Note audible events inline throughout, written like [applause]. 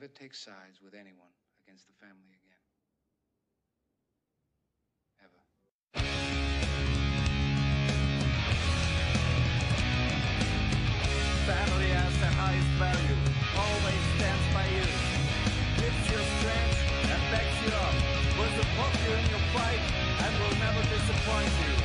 don't take sides with anyone against the family again. Ever. Family has the highest value, always stands by you. Gives you strength and backs you up. Will support you in your fight and will never disappoint you.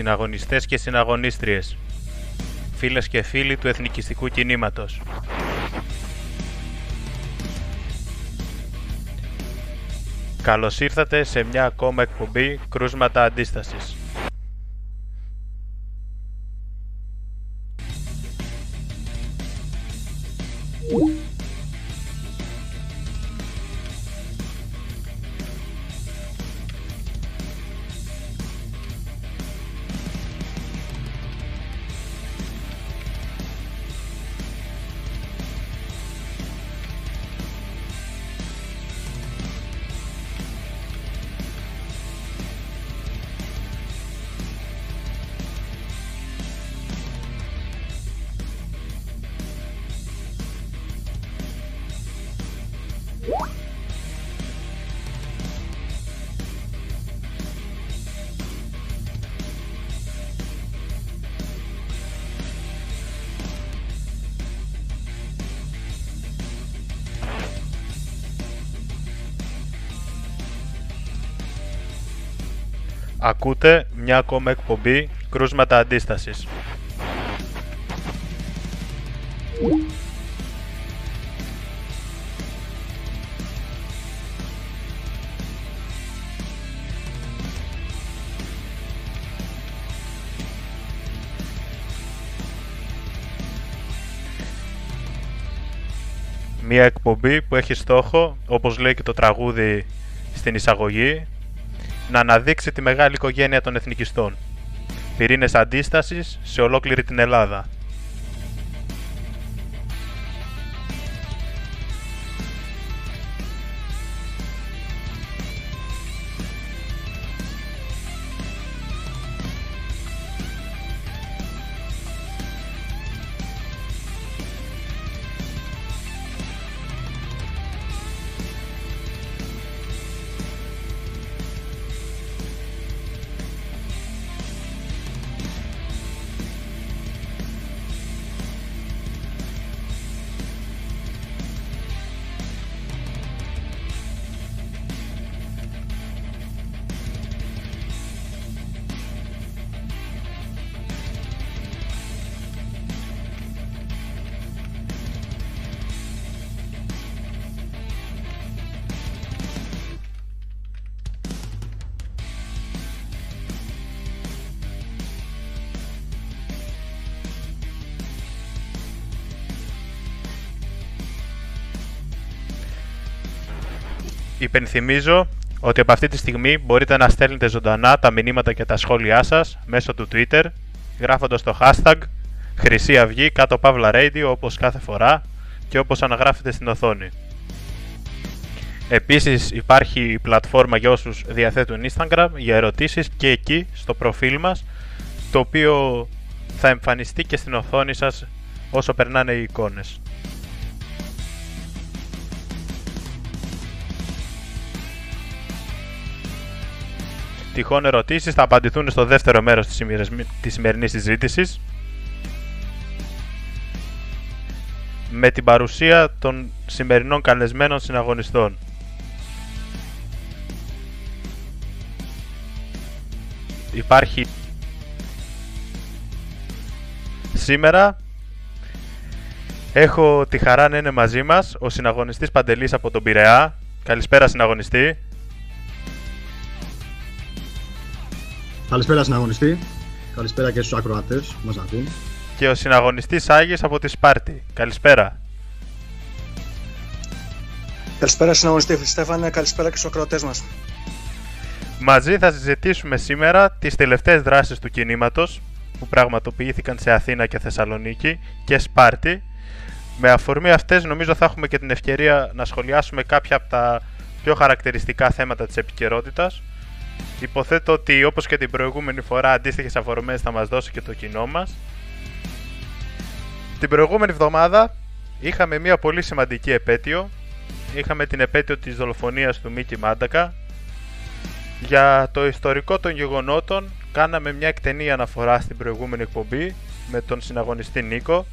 Συναγωνιστές και συναγωνίστριες, φίλες και φίλοι του εθνικιστικού κινήματος. Καλώς ήρθατε σε μια ακόμα εκπομπή «Κρούσματα Αντίστασης». Ακούτε μια ακόμα εκπομπή Κρούσματα Αντίστασης. Μια εκπομπή που έχει στόχο, όπως λέει και το τραγούδι στην εισαγωγή, να αναδείξει τη μεγάλη οικογένεια των εθνικιστών. Πυρήνες αντίστασης σε ολόκληρη την Ελλάδα. Υπενθυμίζω ότι από αυτή τη στιγμή μπορείτε να στέλνετε ζωντανά τα μηνύματα και τα σχόλιά σας μέσω του Twitter γράφοντας το hashtag Χρυσή Αυγή κάτω Παύλα Radio όπως κάθε φορά και όπως αναγράφετε στην οθόνη. Επίσης υπάρχει η πλατφόρμα για όσους διαθέτουν Instagram για ερωτήσεις και εκεί στο προφίλ μας το οποίο θα εμφανιστεί και στην οθόνη σας όσο περνάνε οι εικόνες. Τυχόν ερωτήσεις θα απαντηθούν στο δεύτερο μέρος της, της σημερινής συζήτησης με την παρουσία των σημερινών καλεσμένων συναγωνιστών. Υπάρχει σήμερα έχω τη χαρά να είναι μαζί μας ο συναγωνιστής Παντελής από τον Πειραιά. Καλησπέρα συναγωνιστή. Καλησπέρα συναγωνιστή. Καλησπέρα και στους ακροατές που μας ακούν. Και ο συναγωνιστής Άγιος από τη Σπάρτη. Καλησπέρα. Καλησπέρα συναγωνιστή Στέφανε, καλησπέρα και στους ακροατές μας. Μαζί θα συζητήσουμε σήμερα τις τελευταίες δράσεις του κινήματος που πραγματοποιήθηκαν σε Αθήνα και Θεσσαλονίκη και Σπάρτη. Με αφορμή αυτές νομίζω θα έχουμε και την ευκαιρία να σχολιάσουμε κάποια από τα πιο χαρακτηριστικά θέματα της επικαιρότητας Υποθέτω ότι όπως και την προηγούμενη φορά αντίστοιχες αφορμές θα μας δώσει και το κοινό μας. Την προηγούμενη εβδομάδα είχαμε μια πολύ σημαντική επέτειο. Είχαμε την επέτειο της δολοφονίας του Μίκη Μάντακα. Για το ιστορικό των γεγονότων κάναμε μια εκτενή αναφορά στην προηγούμενη εκπομπή με τον συναγωνιστή Νίκο.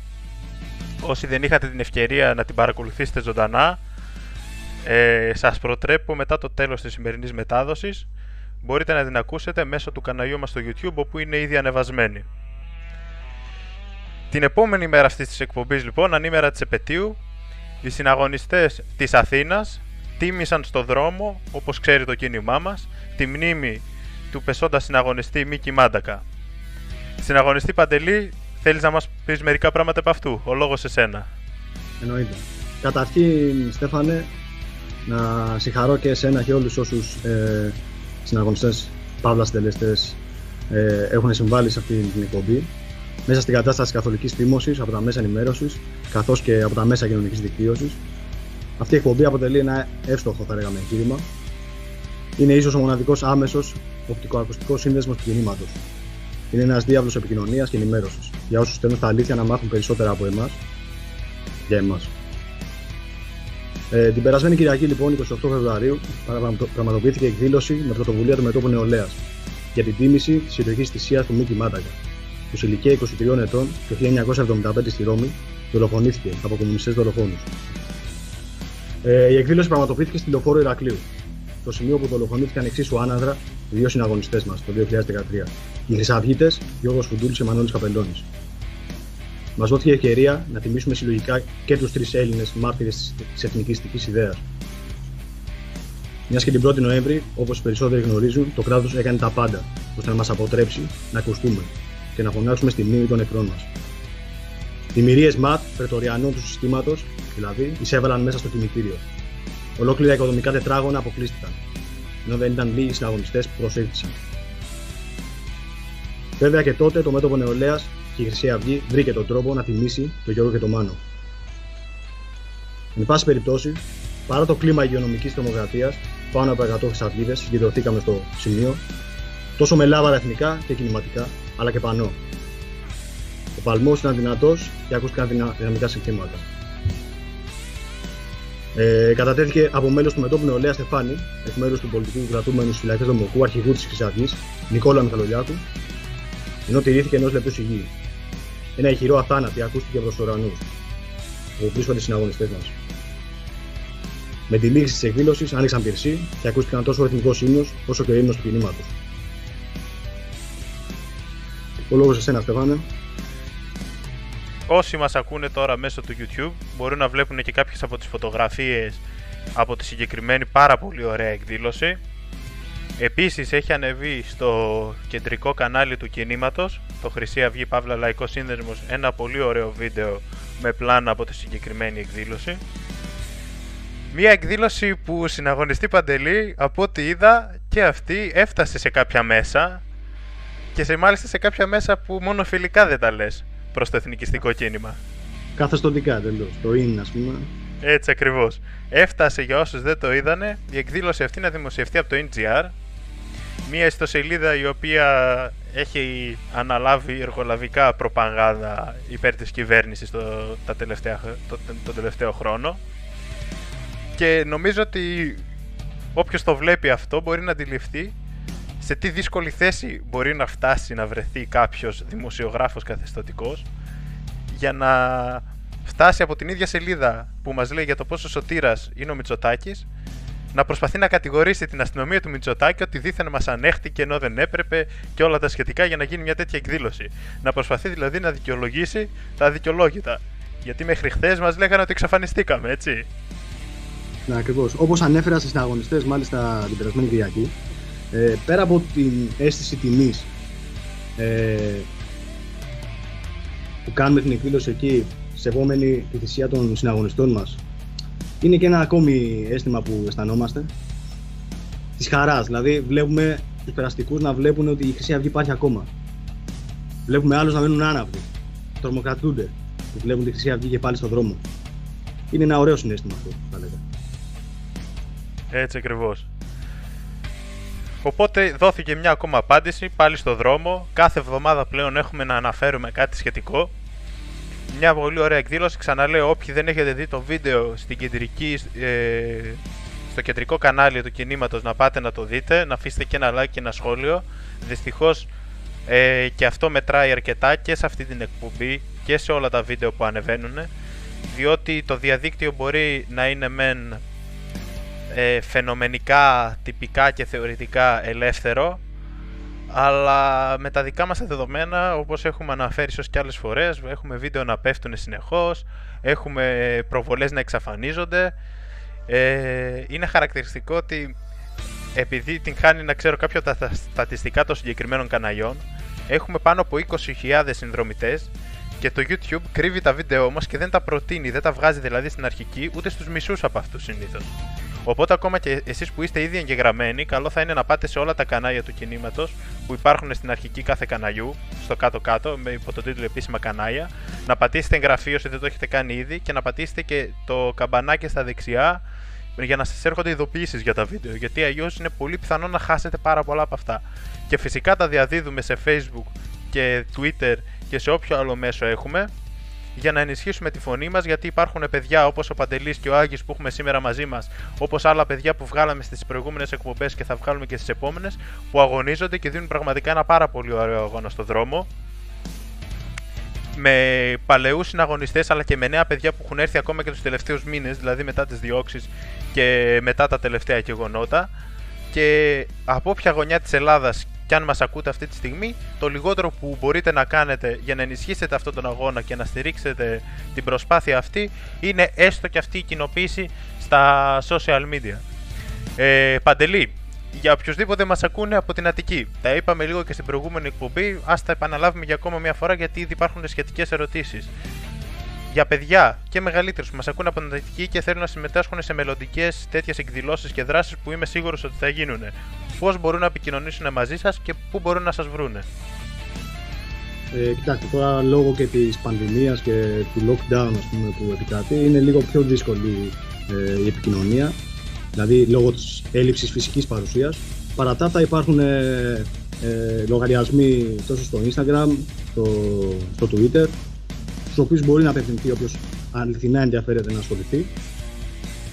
Όσοι δεν είχατε την ευκαιρία να την παρακολουθήσετε ζωντανά, ε, σας προτρέπω μετά το τέλος της σημερινής μετάδοσης μπορείτε να την ακούσετε μέσω του καναλιού μας στο YouTube όπου είναι ήδη ανεβασμένη. Την επόμενη μέρα αυτής της εκπομπής λοιπόν, ανήμερα της επαιτίου, οι συναγωνιστές της Αθήνας τίμησαν στο δρόμο, όπως ξέρει το κίνημά μας, τη μνήμη του πεσόντα συναγωνιστή Μίκη Μάντακα. Συναγωνιστή Παντελή, θέλεις να μας πεις μερικά πράγματα από αυτού, ο λόγος σε σένα. Εννοείται. Καταρχήν, Στέφανε, να συγχαρώ και εσένα και όλους όσους ε, συναγωνιστές, παύλα συντελεστές ε, έχουν συμβάλει σε αυτή την εκπομπή μέσα στην κατάσταση καθολικής φήμωσης από τα μέσα ενημέρωσης καθώς και από τα μέσα κοινωνικής δικτύωσης. Αυτή η εκπομπή αποτελεί ένα εύστοχο, θα λέγαμε, εγχείρημα. Είναι ίσως ο μοναδικός άμεσος οπτικοακουστικός σύνδεσμος του κινήματος. Είναι ένας διάβλος επικοινωνίας και ενημέρωσης για όσους θέλουν τα αλήθεια να μάθουν περισσότερα από εμάς. Για εμάς. Ε, την περασμένη Κυριακή, λοιπόν, 28 Φεβρουαρίου, πραγματοποιήθηκε εκδήλωση με πρωτοβουλία του Μετώπου Νεολαίας για την τίμηση της συλλογική θυσία του Μίκη Μάτακα, που σε ηλικία 23 ετών το 1975 στη Ρώμη δολοφονήθηκε από κομμουνιστές δολοφόνους. Ε, η εκδήλωση πραγματοποιήθηκε στη λεωφόρο Ηρακλείου, το σημείο που δολοφονήθηκαν εξίσου άναδρα οι δύο συναγωνιστές μας το 2013. Οι Χρυσαυγίτες, Γιώργο Φουντούλης και Μανώλη Καπελώνης. Μας δόθηκε η ευκαιρία να τιμήσουμε συλλογικά και τους τρεις Έλληνες μάρτυρες της εθνικιστική ιδέας. Μιας και την 1η Νοέμβρη, όπως οι περισσότεροι γνωρίζουν, το κράτος έκανε τα πάντα ώστε να μας αποτρέψει να ακουστούμε και να φωνάξουμε στη μνήμη των νεκρών μας. Δημιουργίε ΜΑΤ, πρετοριανών του συστήματος, δηλαδή, εισέβαλαν μέσα στο κημητήριο. Ολόκληρα οικοδομικά τετράγωνα αποκλείστηκαν, ενώ δεν ήταν λίγοι συναγωνιστές που προσέλκυσαν. Βέβαια και τότε το μέτωπο νεολαίας και η Χρυσή Αυγή βρήκε τον τρόπο να τιμήσει τον Γιώργο και τον Μάνο. Εν πάση περιπτώσει, παρά το κλίμα υγειονομικής τρομοκρατίας, πάνω από 100 χρυσαυγίδες συγκεντρωθήκαμε στο σημείο, τόσο με λάβαρα εθνικά και κινηματικά, αλλά και πανώ. Ο παλμός ήταν δυνατός και ακούστηκαν δυνα... δυναμικά συνθήματα. Ε, κατατέθηκε από μέλος του μετόπου νεολαία Στεφάνη, εκ μέρους του πολιτικού κρατούμενου στις φυλακές Δομοκού, αρχηγού της Χρυσαυγής, Νικόλα Μιχαλολιάκου, ενώ τηρήθηκε ενός λεπτού σιγή. Ένα ηχηρό αθάνατη ακούστηκε προ τους ουρανούς, όπου βρίσκονται οι συναγωνιστές μας. Με τη λήξη της εκδήλωσης άνοιξαν πυρσί και ακούστηκαν τόσο ο εθνικός ύμνος όσο και ο ύμνος του κινήματος. Ο λόγος σε σένα, Στεφάνε. Όσοι μας ακούνε τώρα μέσω του YouTube μπορούν να βλέπουν και κάποιες από τις φωτογραφίες από τη συγκεκριμένη πάρα πολύ ωραία εκδήλωση. Επίσης έχει ανεβεί στο κεντρικό κανάλι του κινήματος, το Χρυσή Αυγή Παύλα Λαϊκό Σύνδεσμος, ένα πολύ ωραίο βίντεο με πλάνα από τη συγκεκριμένη εκδήλωση. Μία εκδήλωση που συναγωνιστή Παντελή, από ό,τι είδα και αυτή έφτασε σε κάποια μέσα και σε μάλιστα σε κάποια μέσα που μόνο φιλικά δεν τα λες προς το εθνικιστικό κίνημα. Καθεστωτικά εντελώς. Το είναι, ας πούμε. Έτσι ακριβώς. Έφτασε για όσους δεν το είδανε η εκδήλωση αυτή να δημοσιευτεί από το NGR. Μία ιστοσελίδα η οποία έχει αναλάβει εργολαβικά προπαγάνδα υπέρ της κυβέρνησης το, τα τελευταία, το, το τελευταίο χρόνο. Και νομίζω ότι όποιος το βλέπει αυτό μπορεί να αντιληφθεί σε τι δύσκολη θέση μπορεί να φτάσει να βρεθεί κάποιος δημοσιογράφος καθεστωτικός για να φτάσει από την ίδια σελίδα που μας λέει για το πόσο σωτήρας είναι ο Μητσοτάκης να προσπαθεί να κατηγορήσει την αστυνομία του Μητσοτάκη ότι δίθεν μας ανέχτηκε ενώ δεν έπρεπε και όλα τα σχετικά για να γίνει μια τέτοια εκδήλωση. Να προσπαθεί δηλαδή να δικαιολογήσει τα αδικαιολόγητα. Γιατί μέχρι χθες μας λέγανε ότι εξαφανιστήκαμε, έτσι. Ναι, ακριβώς. Όπως ανέφερα στις συναγωνιστές, μάλιστα την περασμένη Κυριακή, ε, πέρα από την αίσθηση τιμής ε, που κάνουμε την εκδήλωση εκεί, σεβόμενη τη θυσία των συναγωνιστών μας, είναι και ένα ακόμη αίσθημα που αισθανόμαστε της χαράς. Δηλαδή, βλέπουμε τους περαστικούς να βλέπουν ότι η Χρυσή Αυγή υπάρχει ακόμα. Βλέπουμε άλλους να μένουν άναυδοι. Τρομοκρατούνται. Και βλέπουν τη Χρυσή Αυγή και πάλι στον δρόμο. Είναι ένα ωραίο συνέστημα αυτό, θα λέγαμε. Έτσι ακριβώς. Οπότε δόθηκε μια ακόμα απάντηση πάλι στο δρόμο. Κάθε εβδομάδα πλέον έχουμε να αναφέρουμε κάτι σχετικό. Μια πολύ ωραία εκδήλωση. Ξαναλέω, όποιοι δεν έχετε δει το βίντεο στην κεντρική, ε, στο κεντρικό κανάλι του κινήματος να πάτε να το δείτε, να αφήσετε και ένα like και ένα σχόλιο. Δυστυχώς ε, και αυτό μετράει αρκετά και σε αυτή την εκπομπή και σε όλα τα βίντεο που ανεβαίνουν διότι το διαδίκτυο μπορεί να είναι μεν ε, φαινομενικά, τυπικά και θεωρητικά ελεύθερο αλλά με τα δικά μας δεδομένα όπως έχουμε αναφέρει ίσως και άλλες φορές έχουμε βίντεο να πέφτουν συνεχώς έχουμε προβολές να εξαφανίζονται ε, είναι χαρακτηριστικό ότι επειδή την χάνει να ξέρω κάποια τα στατιστικά των συγκεκριμένων καναλιών έχουμε πάνω από 20.000 συνδρομητές και το YouTube κρύβει τα βίντεο μας και δεν τα προτείνει, δεν τα βγάζει δηλαδή στην αρχική ούτε στους μισούς από αυτούς συνήθως. Οπότε ακόμα και εσείς που είστε ήδη εγγεγραμμένοι, καλό θα είναι να πάτε σε όλα τα κανάλια του κινήματος που υπάρχουν στην αρχική κάθε καναλιού, στο κάτω-κάτω, με υπό το τίτλο επίσημα κανάλια, να πατήσετε εγγραφή όσοι δεν το έχετε κάνει ήδη και να πατήσετε και το καμπανάκι στα δεξιά για να σας έρχονται ειδοποιήσεις για τα βίντεο, γιατί αλλιώς είναι πολύ πιθανό να χάσετε πάρα πολλά από αυτά. Και φυσικά τα διαδίδουμε σε Facebook και Twitter και σε όποιο άλλο μέσο έχουμε, για να ενισχύσουμε τη φωνή μας, γιατί υπάρχουν παιδιά όπως ο Παντελής και ο Άγγι που έχουμε σήμερα μαζί μας, όπως άλλα παιδιά που βγάλαμε στις προηγούμενες εκπομπές και θα βγάλουμε και στις επόμενες, που αγωνίζονται και δίνουν πραγματικά ένα πάρα πολύ ωραίο αγώνα στο δρόμο. Με παλαιούς συναγωνιστές αλλά και με νέα παιδιά που έχουν έρθει ακόμα και τους τελευταίους μήνες, δηλαδή μετά τις διώξεις και μετά τα τελευταία γεγονότα. και από όποια γωνιά της Ελλάδας και αν μας ακούτε αυτή τη στιγμή, το λιγότερο που μπορείτε να κάνετε για να ενισχύσετε αυτόν τον αγώνα και να στηρίξετε την προσπάθεια αυτή είναι έστω και αυτή η κοινοποίηση στα social media. Ε, Παντελή, για οποιοδήποτε μας ακούνε από την Αττική. Τα είπαμε λίγο και στην προηγούμενη εκπομπή, ας τα επαναλάβουμε για ακόμα μια φορά γιατί ήδη υπάρχουν σχετικές ερωτήσεις. Για παιδιά και μεγαλύτερους που μας ακούνε από την Αττική και θέλουν να συμμετάσχουν σε μελλοντικές τέτοιες εκδηλώσεις και δράσεις που είμαι σίγουρος ότι θα γίνουν πώς μπορούν να επικοινωνήσουν μαζί σας και πού μπορούν να σας βρούνε; Ε, κοιτάξτε, τώρα λόγω και της πανδημίας και του lockdown ας πούμε, που επικρατεί είναι λίγο πιο δύσκολη ε, η επικοινωνία δηλαδή λόγω της έλλειψης φυσικής παρουσίας παρά τα αυτά υπάρχουν ε, ε, λογαριασμοί τόσο στο Instagram, στο, στο Twitter στους οποίους μπορεί να απευθυνθεί όποιος αληθινά ενδιαφέρεται να ασχοληθεί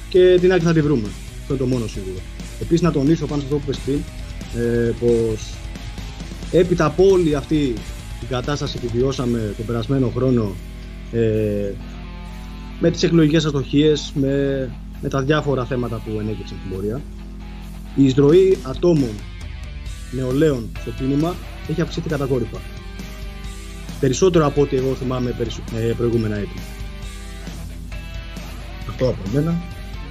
και την άκρη θα τη βρούμε. Αυτό είναι το μόνο σίγουρο. Επίσης να τονίσω πάνω σε αυτό που είπες πριν ε, πως έπειτα από όλη αυτή την κατάσταση που βιώσαμε τον περασμένο χρόνο ε, με τις εκλογικές αστοχίες, με, με τα διάφορα θέματα που ενέκυψαν στην πορεία η εισρωή ατόμων νεολαίων στο κίνημα έχει αυξηθεί κατακόρυφα. Περισσότερο από ό,τι εγώ θυμάμαι ε, προηγούμενα έτη. Αυτό από μένα.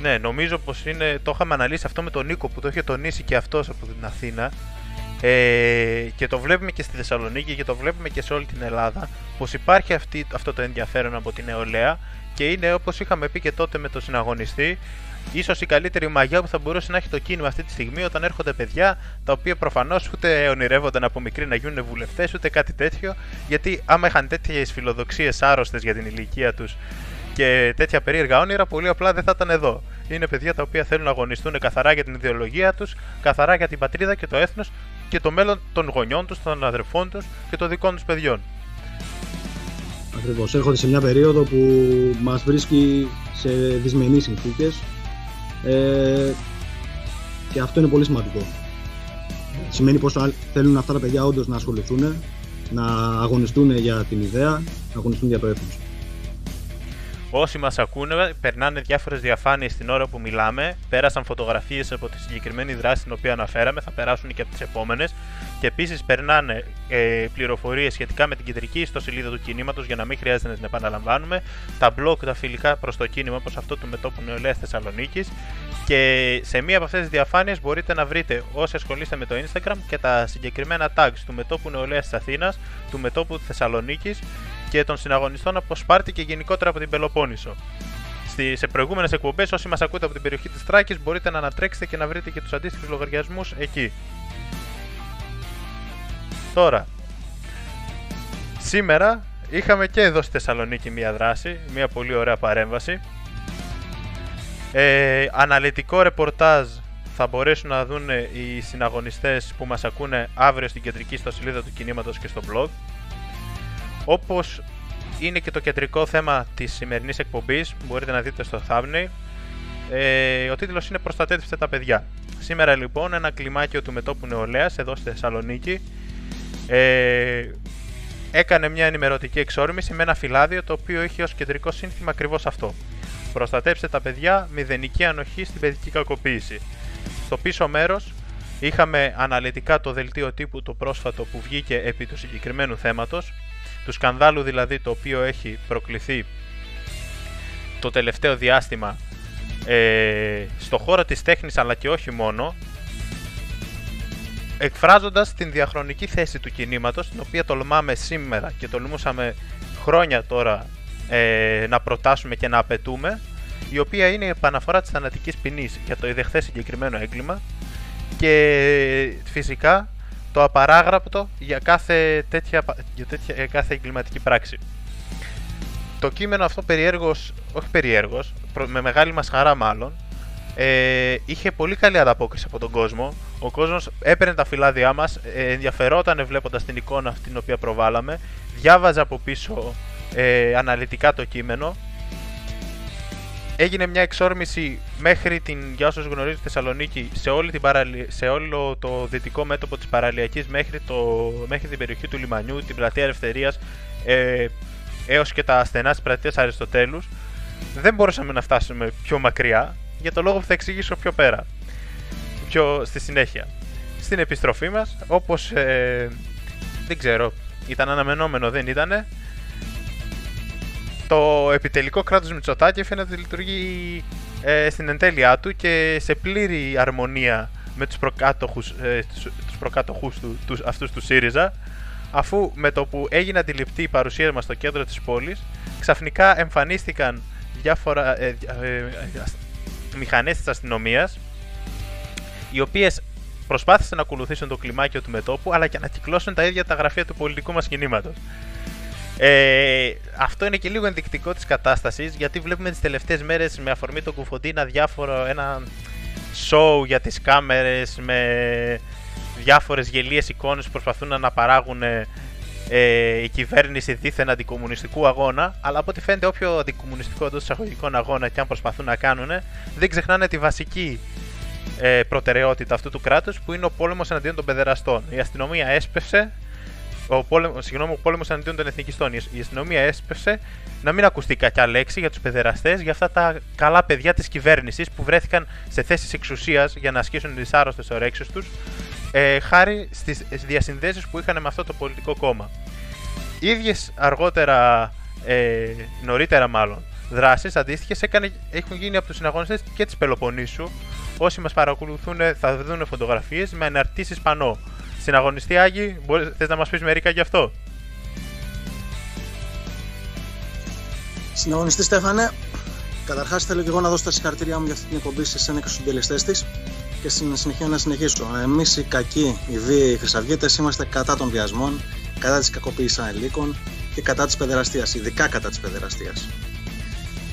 Ναι, νομίζω πως είναι. Το είχαμε αναλύσει αυτό με τον Νίκο που το είχε τονίσει και αυτός από την Αθήνα. Ε, και το βλέπουμε και στη Θεσσαλονίκη και το βλέπουμε και σε όλη την Ελλάδα πως υπάρχει αυτή, αυτό το ενδιαφέρον από την νεολαία και είναι όπως είχαμε πει και τότε με τον συναγωνιστή ίσως η καλύτερη μαγιά που θα μπορούσε να έχει το κίνημα αυτή τη στιγμή όταν έρχονται παιδιά τα οποία προφανώς ούτε ονειρεύονταν από μικρή να γίνουν βουλευτές ούτε κάτι τέτοιο γιατί άμα είχαν τέτοιες φιλοδοξίες άρρωστες για την ηλικία τους και τέτοια περίεργα όνειρα πολύ απλά δεν θα ήταν εδώ. Είναι παιδιά τα οποία θέλουν να αγωνιστούν καθαρά για την ιδεολογία τους, καθαρά για την πατρίδα και το έθνος και το μέλλον των γονιών τους, των αδερφών τους και των δικών τους παιδιών. Ακριβώς. Έρχονται σε μια περίοδο που μας βρίσκει σε δυσμενείς συνθήκες ε, και αυτό είναι πολύ σημαντικό. Σημαίνει πως θέλουν αυτά τα παιδιά όντως να ασχοληθούν, να αγωνιστούν για την ιδέα, να αγωνιστούν για το έθνος. Όσοι μας ακούνε, περνάνε διάφορες διαφάνειες την ώρα που μιλάμε. Πέρασαν φωτογραφίες από τη συγκεκριμένη δράση την οποία αναφέραμε, θα περάσουν και από τις επόμενες. Και επίσης περνάνε ε, πληροφορίες σχετικά με την κεντρική ιστοσελίδα του κινήματος για να μην χρειάζεται να την επαναλαμβάνουμε. Τα blog, τα φιλικά προς το κίνημα, όπως αυτό του μετόπου Νεολαίας Θεσσαλονίκης. Και σε μία από αυτές τις διαφάνειες μπορείτε να βρείτε όσοι ασχολείστε με το Instagram και τα συγκεκριμένα tags του μετόπου Νεολαίας της Αθήνας, του μετόπου Θεσσαλονίκης και των συναγωνιστών από Σπάρτη και γενικότερα από την Πελοπόννησο. Στη, σε προηγούμενες εκπομπές, όσοι μας ακούτε από την περιοχή της Τράκης, μπορείτε να ανατρέξετε και να βρείτε και τους αντίστοιχους λογαριασμούς εκεί. Τώρα, σήμερα είχαμε και εδώ στη Θεσσαλονίκη μία δράση, μία πολύ ωραία παρέμβαση. Ε, αναλυτικό ρεπορτάζ θα μπορέσουν να δουν οι συναγωνιστές που μας ακούνε αύριο στην κεντρική στο σελίδα του κινήματος και στο blog. Όπως είναι και το κεντρικό θέμα της σημερινής εκπομπής, μπορείτε να δείτε στο thumbnail, ε, ο τίτλος είναι «Προστατεύστε τα παιδιά». Σήμερα λοιπόν ένα κλιμάκιο του μετόπου νεολαίας εδώ στη Θεσσαλονίκη ε, έκανε μια ενημερωτική εξόρμηση με ένα φυλάδιο το οποίο έχει ως κεντρικό σύνθημα ακριβώς αυτό. Προστατεύστε τα παιδιά, μηδενική ανοχή στην παιδική κακοποίηση. Στο πίσω μέρος είχαμε αναλυτικά το δελτίο τύπου το πρόσφατο που βγήκε επί του συγκεκριμένου θέματος του σκανδάλου δηλαδή το οποίο έχει προκληθεί το τελευταίο διάστημα ε, στο χώρο της τέχνης αλλά και όχι μόνο εκφράζοντας την διαχρονική θέση του κινήματος την οποία τολμάμε σήμερα και τολμούσαμε χρόνια τώρα ε, να προτάσουμε και να απαιτούμε η οποία είναι η επαναφορά της θανατικής ποινής για το ιδεχθές συγκεκριμένο έγκλημα και φυσικά το απαράγραπτο για κάθε, τέτοια, για τέτοια, κάθε εγκληματική πράξη. Το κείμενο αυτό περιέργως, όχι περιέργως, με μεγάλη μας χαρά μάλλον, ε, είχε πολύ καλή ανταπόκριση από τον κόσμο. Ο κόσμος έπαιρνε τα φυλάδια μας, ε, ενδιαφερόταν βλέποντας την εικόνα αυτή την οποία προβάλαμε, διάβαζε από πίσω ε, αναλυτικά το κείμενο. Έγινε μια εξόρμηση μέχρι την, για όσους γνωρίζουν, Θεσσαλονίκη σε, όλη την σε όλο το δυτικό μέτωπο της παραλιακής μέχρι, το... μέχρι την περιοχή του λιμανιού, την πλατεία Ελευθερίας ε, έως και τα στενά της πλατείας Αριστοτέλους. Δεν μπορούσαμε να φτάσουμε πιο μακριά για το λόγο που θα εξηγήσω πιο πέρα. πιο στη συνέχεια. Στην επιστροφή μας, όπως ε, δεν ξέρω, ήταν αναμενόμενο, δεν ήτανε, το επιτελικό κράτος Μητσοτάκη φαίνεται ότι λειτουργεί ε, στην εντέλειά του και σε πλήρη αρμονία με τους προκάτοχους, ε, τους, τους προκάτοχους του, τους, αυτούς του ΣΥΡΙΖΑ αφού με το που έγινε αντιληπτή η παρουσία μας στο κέντρο της πόλης ξαφνικά εμφανίστηκαν διάφορα ε, ε, ε, μηχανές της αστυνομίας οι οποίες προσπάθησαν να ακολουθήσουν το κλιμάκιο του μετόπου αλλά και να κυκλώσουν τα ίδια τα γραφεία του πολιτικού μας κινήματος. Ε, αυτό είναι και λίγο ενδεικτικό της κατάστασης γιατί βλέπουμε τις τελευταίες μέρες με αφορμή το κουφοντίνα διάφορο ένα show για τις κάμερες με διάφορες γελίες εικόνες που προσπαθούν να παράγουν ε, η κυβέρνηση δίθεν αντικομουνιστικού αγώνα, αλλά από ό,τι φαίνεται όποιο αντικομουνιστικό εντός εισαγωγικών αγώνα και αν προσπαθούν να κάνουν, δεν ξεχνάνε τη βασική ε, προτεραιότητα αυτού του κράτους που είναι ο πόλεμος εναντίον των παιδεραστών. Η αστυνομία έσπευσε ο πόλεμο, συγγνώμη, ο πόλεμος εναντίον των εθνικιστών. Η αστυνομία έσπευσε να μην ακουστεί κακιά λέξη για τους παιδεραστές, για αυτά τα καλά παιδιά της κυβέρνησης που βρέθηκαν σε θέσεις εξουσίας για να ασκήσουν τις άρρωστες ωρέξεις τους, ε, χάρη στις διασυνδέσεις που είχαν με αυτό το πολιτικό κόμμα. ίδιες αργότερα, ε, νωρίτερα μάλλον, δράσεις αντίστοιχες έχουν γίνει από τους συναγωνιστές και της Πελοποννήσου. Όσοι μας παρακολουθούν θα δουν φωτογραφίες με αναρτήσεις πανό Συναγωνιστή Άγη, μπορείς, θες να μας πεις μερικά γι' αυτό; Συναγωνιστή Στέφανε, καταρχάς θέλω και εγώ να δώσω τα συγχαρητήριά μου για αυτή την εκπομπή σε εσένα και στους συντελεστές της και στην συνεχεία να συνεχίσω. Εμείς οι κακοί, οι βίαιοι, οι χρυσαυγίτες είμαστε κατά των βιασμών, κατά της κακοποίησης ανηλίκων και κατά της παιδεραστίας, ειδικά κατά της παιδεραστίας.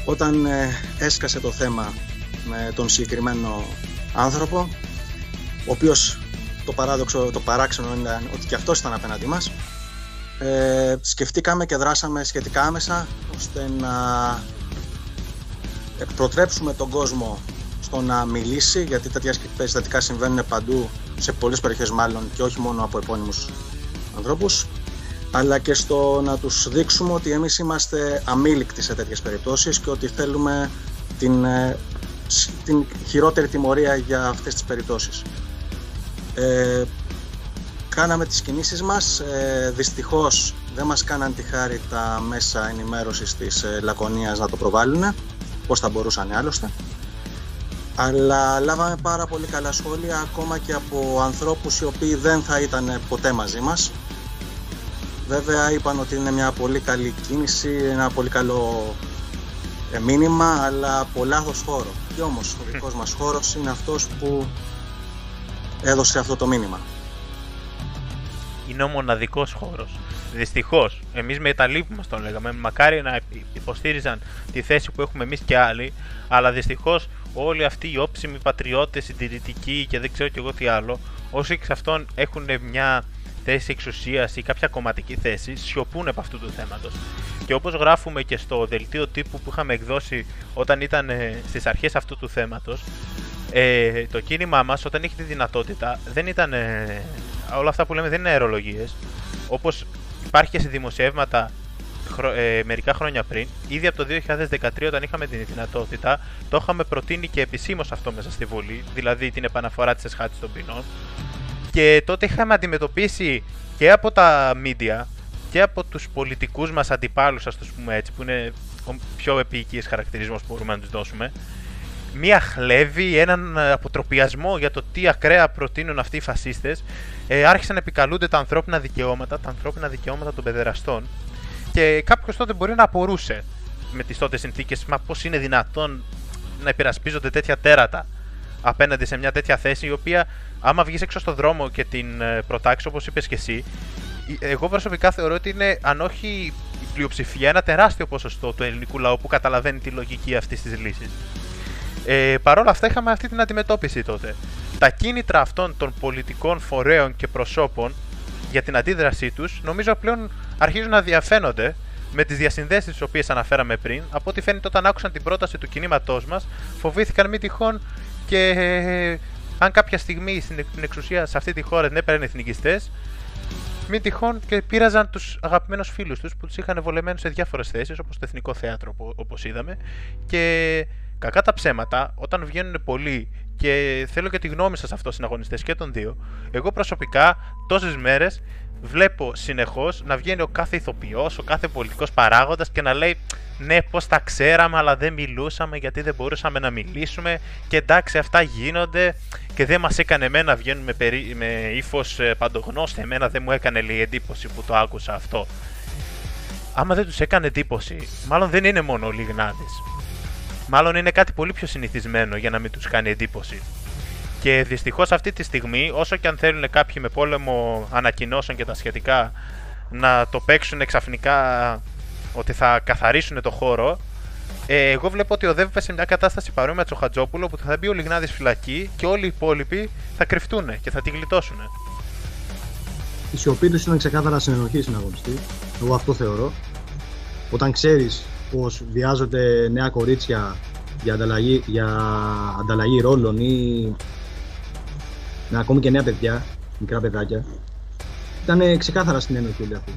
Όταν ε, έσκασε το θέμα με τον συγκεκριμένο άνθρωπο, ο οποίος το παράδοξο, το παράξενο είναι ότι και αυτός ήταν απέναντί μας. Ε, σκεφτήκαμε και δράσαμε σχετικά άμεσα ώστε να προτρέψουμε τον κόσμο στο να μιλήσει γιατί τέτοια περιστατικά συμβαίνουν παντού σε πολλές περιοχές μάλλον και όχι μόνο από επώνυμους ανθρώπους αλλά και στο να τους δείξουμε ότι εμείς είμαστε αμήλικτοι σε τέτοιες περιπτώσεις και ότι θέλουμε την, ε, την χειρότερη τιμωρία για αυτές τις περιπτώσεις. Ε, κάναμε τις κινήσεις μας, ε, δυστυχώς δεν μας κάναν τη χάρη τα μέσα ενημέρωσης της ε, Λακωνίας να το προβάλλουν, πώς θα μπορούσαν άλλωστε. Αλλά λάβαμε πάρα πολύ καλά σχόλια ακόμα και από ανθρώπους οι οποίοι δεν θα ήταν ποτέ μαζί μας. Βέβαια είπαν ότι είναι μια πολύ καλή κίνηση, ένα πολύ καλό ε, μήνυμα, αλλά από λάθος χώρο. Και όμως ο δικός μας χώρος είναι αυτός που έδωσε αυτό το μήνυμα. Είναι ο μοναδικός χώρος. Δυστυχώς, εμείς με τα λύπη μας τον λέγαμε. Μακάρι να υποστήριζαν τη θέση που έχουμε εμείς και άλλοι, αλλά δυστυχώς όλοι αυτοί οι όψιμοι πατριώτες, συντηρητικοί και δεν ξέρω κι εγώ τι άλλο, όσοι εξ αυτών έχουν μια θέση εξουσίας ή κάποια κομματική θέση, σιωπούν από αυτού του θέματος. Και όπως γράφουμε και στο δελτίο τύπου που είχαμε εκδώσει όταν ήταν στις αρχές αυτού του θέματος, ε, το κίνημά μας όταν έχει τη δυνατότητα δεν ήταν. Ε, όλα αυτά που λέμε δεν είναι αερολογίες. Όπως υπάρχει και σε δημοσιεύματα ε, μερικά χρόνια πριν, ήδη από το 2013 όταν είχαμε την δυνατότητα, το είχαμε προτείνει και επισήμως αυτό μέσα στη Βουλή, δηλαδή την επαναφορά της εσχάτης των ποινών. Και τότε είχαμε αντιμετωπίσει και από τα media και από τους πολιτικούς μας αντιπάλους, ας το πούμε έτσι, που είναι ο πιο επίοικης χαρακτηρισμός που μπορούμε να τους δώσουμε, μία χλέβη, έναν ε, αποτροπιασμό για το τι ακραία προτείνουν αυτοί οι φασίστες, ε, άρχισαν να επικαλούνται τα ανθρώπινα δικαιώματα, τα ανθρώπινα δικαιώματα των παιδεραστών. Και κάποιος τότε μπορεί να απορούσε με τις τότε συνθήκες, μα πώς είναι δυνατόν να υπερασπίζονται τέτοια τέρατα απέναντι σε μια τέτοια θέση, η οποία άμα βγεις έξω στο δρόμο και την ε, προτάξεις όπως είπες και εσύ, εγώ προσωπικά θεωρώ ότι είναι, αν όχι η πλειοψηφία, ένα τεράστιο ποσοστό του ελληνικού λαού που καταλαβαίνει τη λογική αυτής της λύσης. Ε, Παρ' όλα αυτά είχαμε αυτή την αντιμετώπιση τότε. Τα κίνητρα αυτών των πολιτικών φορέων και προσώπων για την αντίδρασή τους νομίζω πλέον αρχίζουν να διαφαίνονται με τις διασυνδέσεις τις οποίες αναφέραμε πριν. Από ό,τι φαίνεται όταν άκουσαν την πρόταση του κινήματός μας, φοβήθηκαν μη τυχόν και ε, αν κάποια στιγμή στην εξουσία σε αυτή τη χώρα δεν έπαιρνε εθνικιστές, μη τυχόν και πήραζαν τους αγαπημένους φίλους τους που τους είχαν βολεμένους σε διάφορες θέσεις, όπως το Εθνικό Θέατρο, όπως είδαμε, και Κακά τα ψέματα, όταν βγαίνουν πολλοί και θέλω και τη γνώμη σας αυτό συναγωνιστές και των δύο. Εγώ προσωπικά τόσες μέρες βλέπω συνεχώς να βγαίνει ο κάθε ηθοποιός, ο κάθε πολιτικός παράγοντας και να λέει Ναι, πώς τα ξέραμε, αλλά δεν μιλούσαμε γιατί δεν μπορούσαμε να μιλήσουμε. Και εντάξει, αυτά γίνονται και δεν μας έκανε εμένα να βγαίνουν με, περί... με ύφος ε, παντογνώστη. Εμένα δεν μου έκανε λέει εντύπωση που το άκουσα αυτό. Άμα δεν τους έκανε εντύπωση, μάλλον δεν είναι μόνο ο Λιγνάδης. Μάλλον είναι κάτι πολύ πιο συνηθισμένο για να μην τους κάνει εντύπωση. Και δυστυχώς αυτή τη στιγμή, όσο και αν θέλουν κάποιοι με πόλεμο ανακοινώσεων και τα σχετικά να το παίξουν ξαφνικά ότι θα καθαρίσουν το χώρο, ε, εγώ βλέπω ότι οδεύει σε μια κατάσταση παρόμοια με Τσοχατζόπουλο που θα μπει ο Λιγνάδης φυλακή και όλοι οι υπόλοιποι θα κρυφτούν και θα τη γλιτώσουν. Η σιωπή τους ήταν ξεκάθαρα συνενοχή στην αγωνιστή. Εγώ αυτό θεωρώ. Όταν ξέρεις πως βιάζονται νέα κορίτσια για ανταλλαγή, για ανταλλαγή ρόλων ή να ακόμη και νέα παιδιά, μικρά παιδάκια. Ήταν ξεκάθαρα στην ένοχη όλη αυτή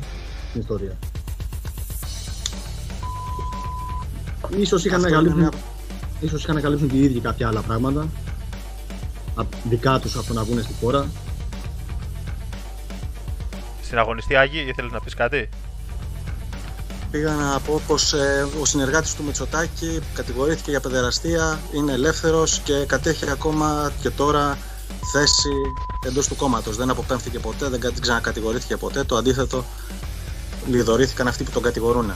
την ιστορία. Ίσως είχαν, να καλύψουν, μια... ίσως είχαν να καλύψουν και οι ίδιοι κάποια άλλα πράγματα δικά τους από να βγουν στη χώρα. Στην αγωνιστή Άγη, ήθελες να πεις κάτι; Πήγα να πω πως ε, ο συνεργάτης του Μητσοτάκη κατηγορήθηκε για παιδεραστία, είναι ελεύθερος και κατέχει ακόμα και τώρα θέση εντός του κόμματος. Δεν αποπέμφθηκε ποτέ, δεν ξανακατηγορήθηκε ποτέ. Το αντίθετο, λιδωρήθηκαν αυτοί που τον κατηγορούν.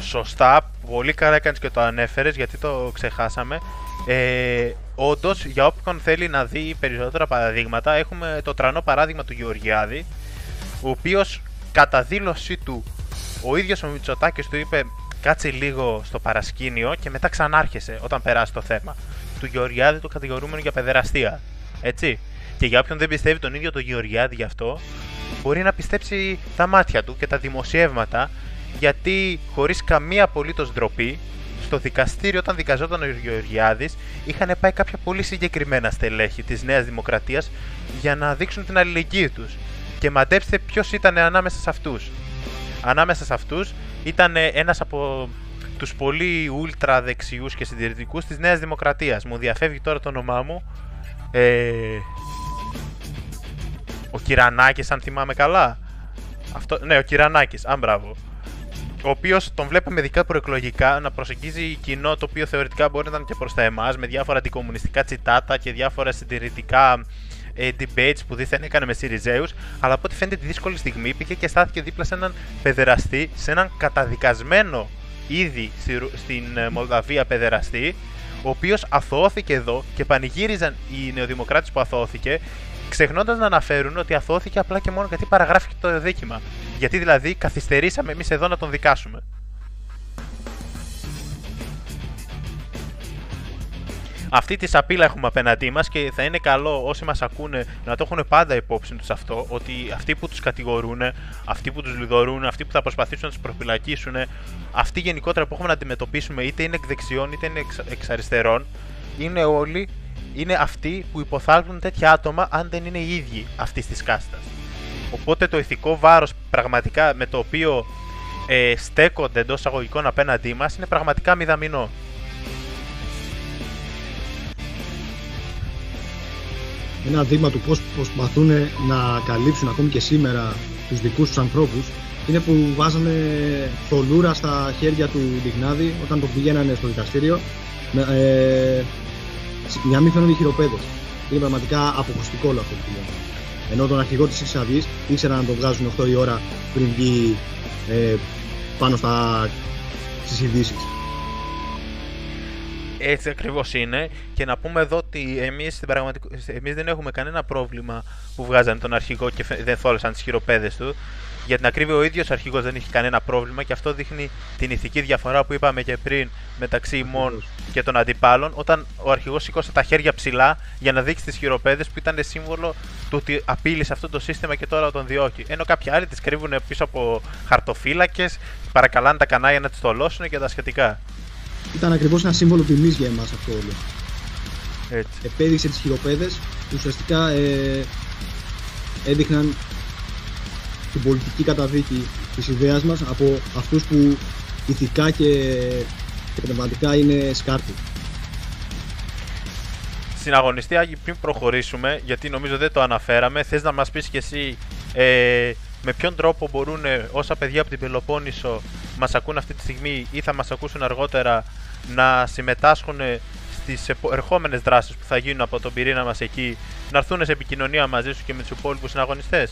Σωστά, πολύ καλά έκανες και το ανέφερες γιατί το ξεχάσαμε. Ε, Όντως, για όποιον θέλει να δει περισσότερα παραδείγματα, έχουμε το τρανό παράδειγμα του Γεωργιάδη, ο οποίος κατά δήλωσή του ο ίδιος ο Μητσοτάκης του είπε κάτσε λίγο στο παρασκήνιο και μετά ξανάρχεσαι όταν περάσει το θέμα. Του Γεωργιάδη του κατηγορούμενο για παιδεραστία. Έτσι. Και για όποιον δεν πιστεύει τον ίδιο τον Γεωργιάδη γι' αυτό, μπορεί να πιστέψει τα μάτια του και τα δημοσιεύματα, γιατί χωρίς καμία απολύτως ντροπή, στο δικαστήριο όταν δικαζόταν ο Γεωργιάδης, είχαν πάει κάποια πολύ συγκεκριμένα στελέχη της Νέας Δημοκρατίας για να δείξουν την αλληλεγγύη τους. Και μαντέψτε ποιος ήταν ανάμεσα σε αυτούς. Ανάμεσα σε αυτούς ήταν ένας από τους πολύ ούλτρα δεξιού και συντηρητικούς της Νέας Δημοκρατίας. Μου διαφεύγει τώρα το όνομά μου, ε, ο Κυρανάκης αν θυμάμαι καλά. Αυτό, ναι, ο Κυρανάκης, αν μπράβο. Ο οποίος τον βλέπαμε ειδικά προεκλογικά να προσεγγίζει κοινό το οποίο θεωρητικά μπορεί να ήταν και προς τα εμάς με διάφορα αντικομουνιστικά τσιτάτα και διάφορα συντηρητικά ε, debates που δίθεν έκανε με Σιριζέους. Αλλά από ό,τι φαίνεται τη δύσκολη στιγμή πήγε και στάθηκε δίπλα σε έναν παιδεραστή, σε έναν καταδικασμένο ήδη στην ε, Μολδαβία παιδεραστή, ο οποίος αθώθηκε εδώ και πανηγύριζαν οι νεοδημοκράτες που αθώθηκε, ξεχνώντας να αναφέρουν ότι αθώθηκε απλά και μόνο γιατί παραγράφηκε το δίκημα. Γιατί δηλαδή καθυστερήσαμε εμείς εδώ να τον δικάσουμε. Αυτή τη σαπίλα έχουμε απέναντί μας και θα είναι καλό όσοι μας ακούνε να το έχουν πάντα υπόψη τους αυτό. Ότι αυτοί που τους κατηγορούν, αυτοί που τους λιδωρούν, αυτοί που θα προσπαθήσουν να τους προφυλακίσουν, αυτοί γενικότερα που έχουμε να αντιμετωπίσουμε είτε είναι εκ δεξιών είτε είναι εξ, εξ αριστερών, είναι όλοι είναι αυτοί που υποθάλπουν τέτοια άτομα αν δεν είναι οι ίδιοι αυτής της κάστας. Οπότε το ηθικό βάρος πραγματικά με το οποίο ε, στέκονται εντός αγωγικών απέναντί μας είναι πραγματικά μηδαμινό. Ένα δείγμα του πώς προσπαθούν να καλύψουν ακόμη και σήμερα τους δικούς τους ανθρώπους είναι που βάζανε θολούρα στα χέρια του Λιγνάδη όταν το πηγαίνανε στο δικαστήριο ε, για να μην φαίνονται χειροπέδες. Είναι πραγματικά αποκοστικό όλο αυτό που πηγαίνει. Ενώ τον αρχηγό της Χρυσή ήξεραν να τον βγάζουν 8 η ώρα πριν βγει ε, πάνω στα, στις ειδήσεις. Έτσι ακριβώς είναι. Και να πούμε εδώ ότι εμείς εμείς δεν έχουμε κανένα πρόβλημα που βγάζανε τον αρχηγό και δεν θόλωσαν τις χειροπέδες του. Για την ακρίβεια, ο ίδιος αρχηγός δεν έχει κανένα πρόβλημα και αυτό δείχνει την ηθική διαφορά που είπαμε και πριν μεταξύ ημών και των αντιπάλων. Όταν ο αρχηγός σήκωσε τα χέρια ψηλά για να δείξει τις χειροπέδες που ήταν σύμβολο του ότι απείλησε αυτό το σύστημα και τώρα τον διώκει. Ενώ κάποιοι άλλοι τις κρύβουν πίσω από χαρτοφύλακες, παρακαλάνε τα κανάλια να τις θολώσουν και τα σχετικά ήταν ακριβώς ένα σύμβολο τιμής για εμάς αυτό όλο. Έτσι. Επέδειξε τις χειροπέδες που ουσιαστικά ε, έδειχναν την πολιτική καταδίκη της ιδέας μας από αυτούς που ηθικά και, και πνευματικά είναι σκάρτοι. συναγωνιστή, Άγη, πριν προχωρήσουμε, γιατί νομίζω δεν το αναφέραμε, θες να μας πεις και εσύ ε, με ποιον τρόπο μπορούν όσα παιδιά από την Πελοπόννησο μας ακούν αυτή τη στιγμή ή θα μας ακούσουν αργότερα να συμμετάσχουν στις ερχόμενες δράσεις που θα γίνουν από τον πυρήνα μας εκεί, να έρθουν σε επικοινωνία μαζί σου και με τους υπόλοιπους συναγωνιστές;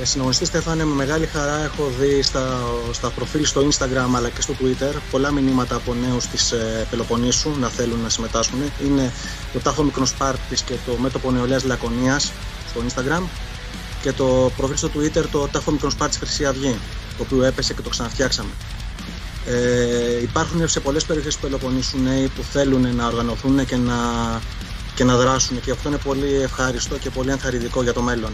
Ε, συναγωνιστή Στέφανε, με μεγάλη χαρά έχω δει στα, στα προφίλ στο Instagram αλλά και στο Twitter πολλά μηνύματα από νέους της ε, Πελοποννήσου να θέλουν να συμμετάσχουν. Είναι το Τάφο Μικρός Πάρτης και το Μέτωπο Νεολαίας Λακωνίας στο Instagram και το προφίλ στο Twitter το Τάφο Μικρός Πάρτης Χρυσή Αυγή, το οποίο έπεσε και το ξαναφτιάξαμε. Ε, υπάρχουν σε πολλές περιοχές του Πελοποννήσου νέοι που θέλουν να οργανωθούν και να, και να δράσουν και αυτό είναι πολύ ευχάριστο και πολύ ενθαρρυντικό για το μέλλον.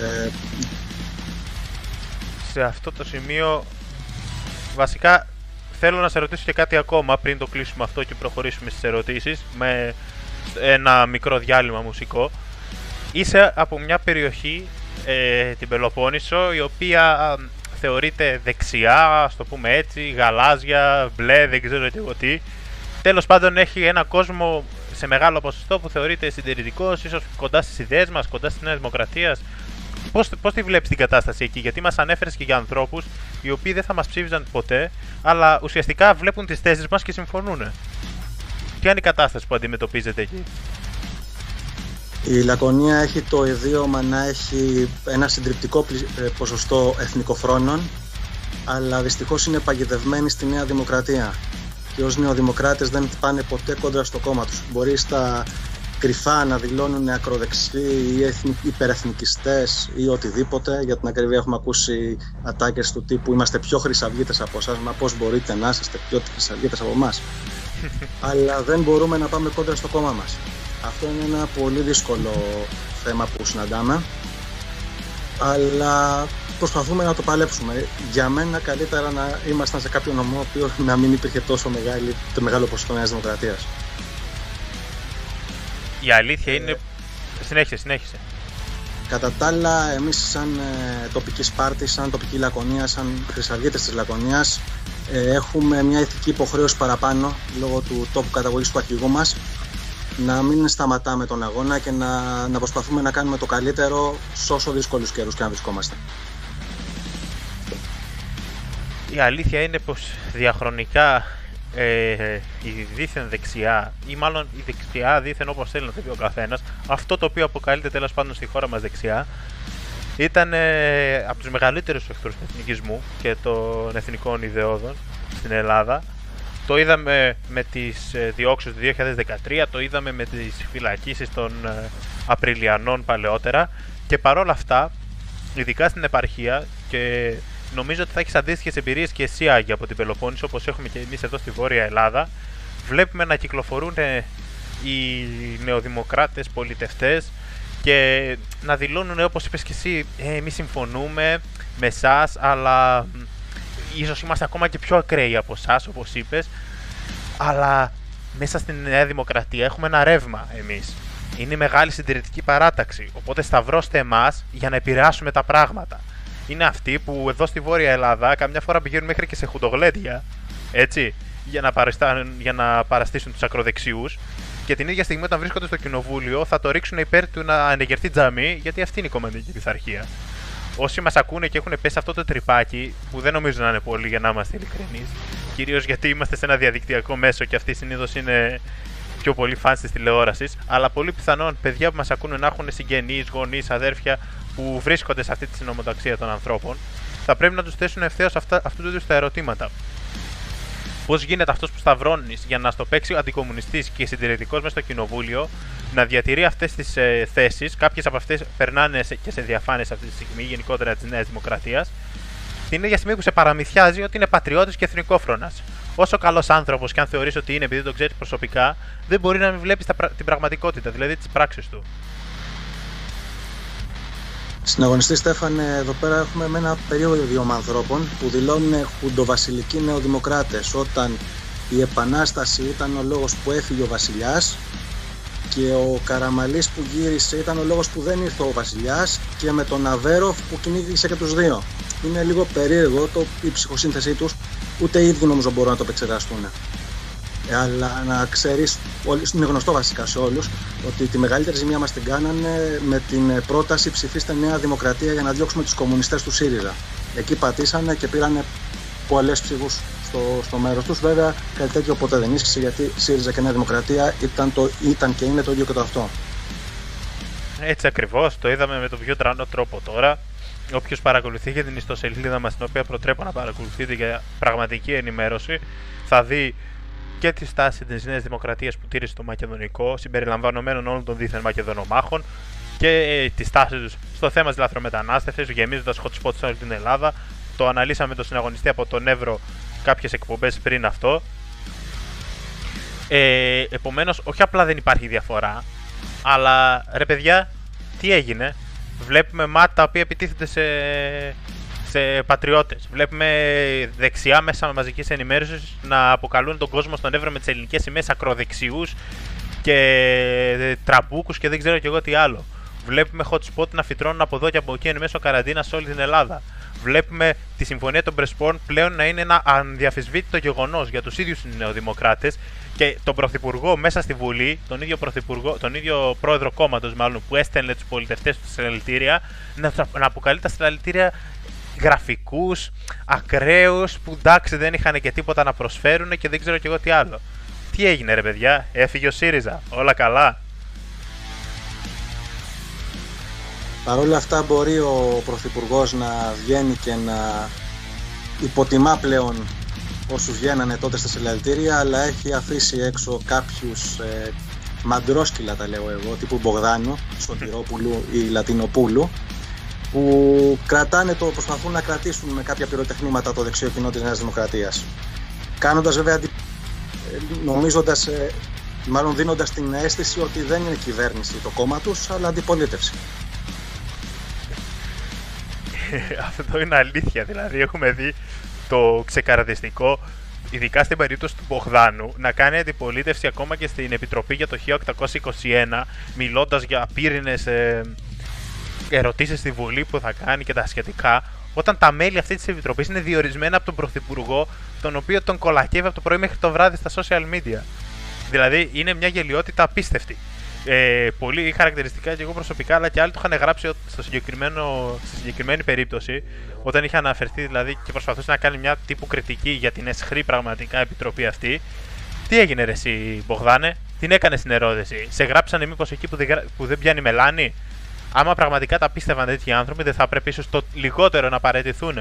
Ε, σε αυτό το σημείο βασικά θέλω να σε ρωτήσω και κάτι ακόμα πριν το κλείσουμε αυτό και προχωρήσουμε στις ερωτήσεις με ένα μικρό διάλειμμα μουσικό. Είσαι από μια περιοχή, ε, την Πελοπόννησο, η οποία θεωρείται δεξιά, ας το πούμε έτσι, γαλάζια, μπλε, δεν ξέρω και εγώ τι. Τέλος πάντων έχει ένα κόσμο σε μεγάλο ποσοστό που θεωρείται συντηρητικός, ίσως κοντά στις ιδέες μας, κοντά στη Νέα Δημοκρατία. Πώς, πώς τη βλέπεις την κατάσταση εκεί, γιατί μας ανέφερες και για ανθρώπους οι οποίοι δεν θα μας ψήφιζαν ποτέ, αλλά ουσιαστικά βλέπουν τις θέσεις μας και συμφωνούν. Ποια είναι η κατάσταση που αντιμετωπίζετε εκεί; Η Λακωνία έχει το ιδίωμα να έχει ένα συντριπτικό ε, ποσοστό εθνικοφρόνων, αλλά δυστυχώς είναι παγιδευμένη στη Νέα Δημοκρατία. Και ως νεοδημοκράτες δεν πάνε ποτέ κόντρα στο κόμμα τους. Μπορεί στα κρυφά να δηλώνουν ακροδεξιοί ή υπερεθνικιστές ή οτιδήποτε. Για την ακριβή έχουμε ακούσει ατάκες του τύπου είμαστε πιο χρυσαυγίτες από εσάς, μα πώς μπορείτε να είστε πιο χρυσαυγίτες από εμάς. [laughs] Αλλά δεν μπορούμε να πάμε κόντρα στο κόμμα μας. Αυτό είναι ένα πολύ δύσκολο θέμα που συναντάμε. Αλλά προσπαθούμε να το παλέψουμε. Για μένα καλύτερα να ήμασταν σε κάποιο νομό που να μην υπήρχε τόσο μεγάλη, το μεγάλο ποσοστό Νέας Δημοκρατίας. Η αλήθεια είναι. Συνέχισε, συνέχισε. Κατά τα άλλα, εμείς σαν ε, τοπική Σπάρτη, σαν τοπική Λακωνία, σαν χρυσαυγίτε της Λακωνίας, ε, έχουμε μια ηθική υποχρέωση παραπάνω λόγω του τόπου καταγωγής του αρχηγού μας να μην σταματάμε τον αγώνα και να, να προσπαθούμε να κάνουμε το καλύτερο σε όσο δύσκολους καιρούς και να βρισκόμαστε. Η αλήθεια είναι πως διαχρονικά ε, η δίθεν δεξιά, ή μάλλον η δεξιά δίθεν όπως θέλει να το πει ο καθένας, αυτό το οποίο αποκαλείται τέλος πάντων στη χώρα μας δεξιά, ήταν ε, από τους μεγαλύτερους εχθρούς του εθνικισμού και των εθνικών ιδεώδων στην Ελλάδα. Το είδαμε με τις ε, διώξεις του 2013, το είδαμε με τις φυλακίσεις των ε, Απριλιανών παλαιότερα και παρόλα αυτά, ειδικά στην επαρχία και νομίζω ότι θα έχεις αντίστοιχες εμπειρίες και εσύ, Άγια, από την Πελοπόννησο, όπως έχουμε και εμείς εδώ στη Βόρεια Ελλάδα. Βλέπουμε να κυκλοφορούν ε, οι νεοδημοκράτες πολιτευτές και να δηλώνουν, όπως είπες και εσύ, ε, εμείς συμφωνούμε με εσάς, αλλά ίσως είμαστε ακόμα και πιο ακραίοι από εσάς, όπως είπες. Αλλά μέσα στην Νέα Δημοκρατία έχουμε ένα ρεύμα εμείς. Είναι η μεγάλη συντηρητική παράταξη. Οπότε σταυρώστε εμάς για να επηρεάσουμε τα πράγματα είναι αυτοί που εδώ στη Βόρεια Ελλάδα καμιά φορά πηγαίνουν μέχρι και σε χουντογλέντια, έτσι, για να, για να παραστήσουν τους ακροδεξιούς. Και την ίδια στιγμή, όταν βρίσκονται στο κοινοβούλιο, θα το ρίξουν υπέρ του να ανεγερθεί τζαμί, γιατί αυτή είναι η κομμαντική πειθαρχία. Όσοι μας ακούνε και έχουν πέσει αυτό το τρυπάκι, που δεν νομίζω να είναι πολύ για να είμαστε ειλικρινείς, κυρίως γιατί είμαστε σε ένα διαδικτυακό μέσο και αυτοί συνήθως είναι πιο πολύ φαν της τηλεόρασης, αλλά πολύ πιθανόν παιδιά που μας ακούνε να έχουν συγγενείς, γονείς, αδέρφια που βρίσκονται σε αυτή τη συνομοταξία των ανθρώπων, θα πρέπει να τους θέσουν ευθέως αυτού του είδους τα ερωτήματα. Πώς γίνεται αυτός που σταυρώνεις για να στο παίξει αντικομουνιστής και συντηρητικός μέσα στο κοινοβούλιο να διατηρεί αυτές τις ε, θέσεις, κάποιες από αυτές περνάνε και σε διαφάνειες αυτή τη στιγμή, γενικότερα της Νέας Δημοκρατίας, την ίδια στιγμή που σε παραμυθιάζει ότι είναι πατριώτης και εθνικόφρονας. Όσο καλός άνθρωπος και αν θεωρείς ότι είναι επειδή τον ξέρεις προσωπικά, δεν μπορεί να μην βλέπεις την πραγματικότητα, δηλαδή τις πράξεις του. Συναγωνιστή Στέφανε, εδώ πέρα έχουμε με ένα περίοδο δύο ανθρώπων που δηλώνουν χουντοβασιλικοί νεοδημοκράτες όταν η Επανάσταση ήταν ο λόγος που έφυγε ο βασιλιάς και ο Καραμαλής που γύρισε ήταν ο λόγος που δεν ήρθε ο βασιλιάς και με τον Αβέροφ που κυνήγησε και τους δύο. είναι λίγο περίεργο το, η ψυχοσύνθεσή τους, ούτε οι ίδιοι νομίζω μπορούν να το επεξεργαστούν. Ε, αλλά να ξέρεις, είναι γνωστό βασικά σε όλους, ότι τη μεγαλύτερη ζημιά μας την κάνανε με την πρόταση ψηφίστε Νέα Δημοκρατία για να διώξουμε τους κομμουνιστές του ΣΥΡΙΖΑ. Εκεί πατήσανε και πήραν πολλές ψήφους στο, στο μέρος τους. Βέβαια, κάτι τέτοιο ποτέ δεν ίσχυσε γιατί ΣΥΡΙΖΑ και Νέα Δημοκρατία ήταν, το, ήταν και είναι το ίδιο και το αυτό. Έτσι ακριβώς, το είδαμε με τον πιο τρανό τρόπο τώρα. Όποιος παρακολουθεί για την ιστοσελίδα μας, την οποία προτρέπω να παρακολουθείτε για πραγματική ενημέρωση, θα δει και τη στάση της Νέας Δημοκρατίας που τήρησε το Μακεδονικό, συμπεριλαμβανομένων όλων των δίθεν Μακεδονομάχων και ε, τη στάση τους στο θέμα της λαθρομετανάστευσης, γεμίζοντας hot spots σε όλη την Ελλάδα. Το αναλύσαμε το συναγωνιστή από τον Εύρο κάποιες εκπομπές πριν αυτό. Ε, Επομένως, όχι απλά δεν υπάρχει διαφορά, αλλά ρε παιδιά, τι έγινε; Βλέπουμε μάτια τα οποία επιτίθεται σε, σε πατριώτες. Βλέπουμε δεξιά μέσα μαζικής ενημέρωσης να αποκαλούν τον κόσμο στον Εύρο με τις ελληνικές σημαίες ακροδεξιούς και τραμπούκους και δεν ξέρω κι εγώ τι άλλο. Βλέπουμε hot spot να φυτρώνουν από εδώ και από εκεί εν μέσω καραντίνας σε όλη την Ελλάδα. Βλέπουμε τη συμφωνία των Πρεσπών πλέον να είναι ένα αδιαμφισβήτητο γεγονός για τους ίδιους νεοδημοκράτες και τον Πρωθυπουργό μέσα στη Βουλή, τον ίδιο, πρωθυπουργό, τον ίδιο πρόεδρο κόμματος μάλλον που έστελνε τους πολιτευτές του σε συλλαλητήρια, να, να αποκαλεί τα συλλαλητήρια γραφικούς, ακραίους, που εντάξει δεν είχαν και τίποτα να προσφέρουν και δεν ξέρω κι εγώ τι άλλο. Τι έγινε ρε παιδιά, έφυγε ο ΣΥΡΙΖΑ, όλα καλά. Παρ' όλα αυτά μπορεί ο Πρωθυπουργός να βγαίνει και να υποτιμά πλέον όσους βγαίνανε τότε στα συλλαλητήρια αλλά έχει αφήσει έξω κάποιους ε, μαντρόσκυλα τα λέω εγώ τύπου Μπογδάνου, Σωτηρόπουλου ή Λατινοπούλου που κρατάνε το, προσπαθούν να κρατήσουν με κάποια πυροτεχνήματα το δεξιό κοινό της Νέας Δημοκρατίας κάνοντας βέβαια ε, νομίζοντας ε, μάλλον δίνοντας την αίσθηση ότι δεν είναι κυβέρνηση το κόμμα τους αλλά αντιπολίτευση Αυτό είναι αλήθεια. Δηλαδή, έχουμε δει το ξεκαρδιστικό, ειδικά στην περίπτωση του Μπογδάνου, να κάνει αντιπολίτευση ακόμα και στην Επιτροπή για το 1821, μιλώντας για πύρινες ε, ερωτήσεις στη Βουλή που θα κάνει και τα σχετικά, όταν τα μέλη αυτή της Επιτροπής είναι διορισμένα από τον Πρωθυπουργό, τον οποίο τον κολακεύει από το πρωί μέχρι το βράδυ στα social media. Δηλαδή, είναι μια γελιότητα απίστευτη ε, πολύ χαρακτηριστικά και εγώ προσωπικά, αλλά και άλλοι το είχαν γράψει στο συγκεκριμένο, στη συγκεκριμένη περίπτωση, όταν είχε αναφερθεί δηλαδή και προσπαθούσε να κάνει μια τύπου κριτική για την εσχρή πραγματικά επιτροπή αυτή. Τι έγινε ρε εσύ Μπογδάνε, την έκανε στην ερώτηση. Σε γράψανε μήπως εκεί που δεν, που δεν πιάνει μελάνη; Άμα πραγματικά τα πίστευαν τέτοιοι άνθρωποι, δεν θα πρέπει ίσως το λιγότερο να παραιτηθούν.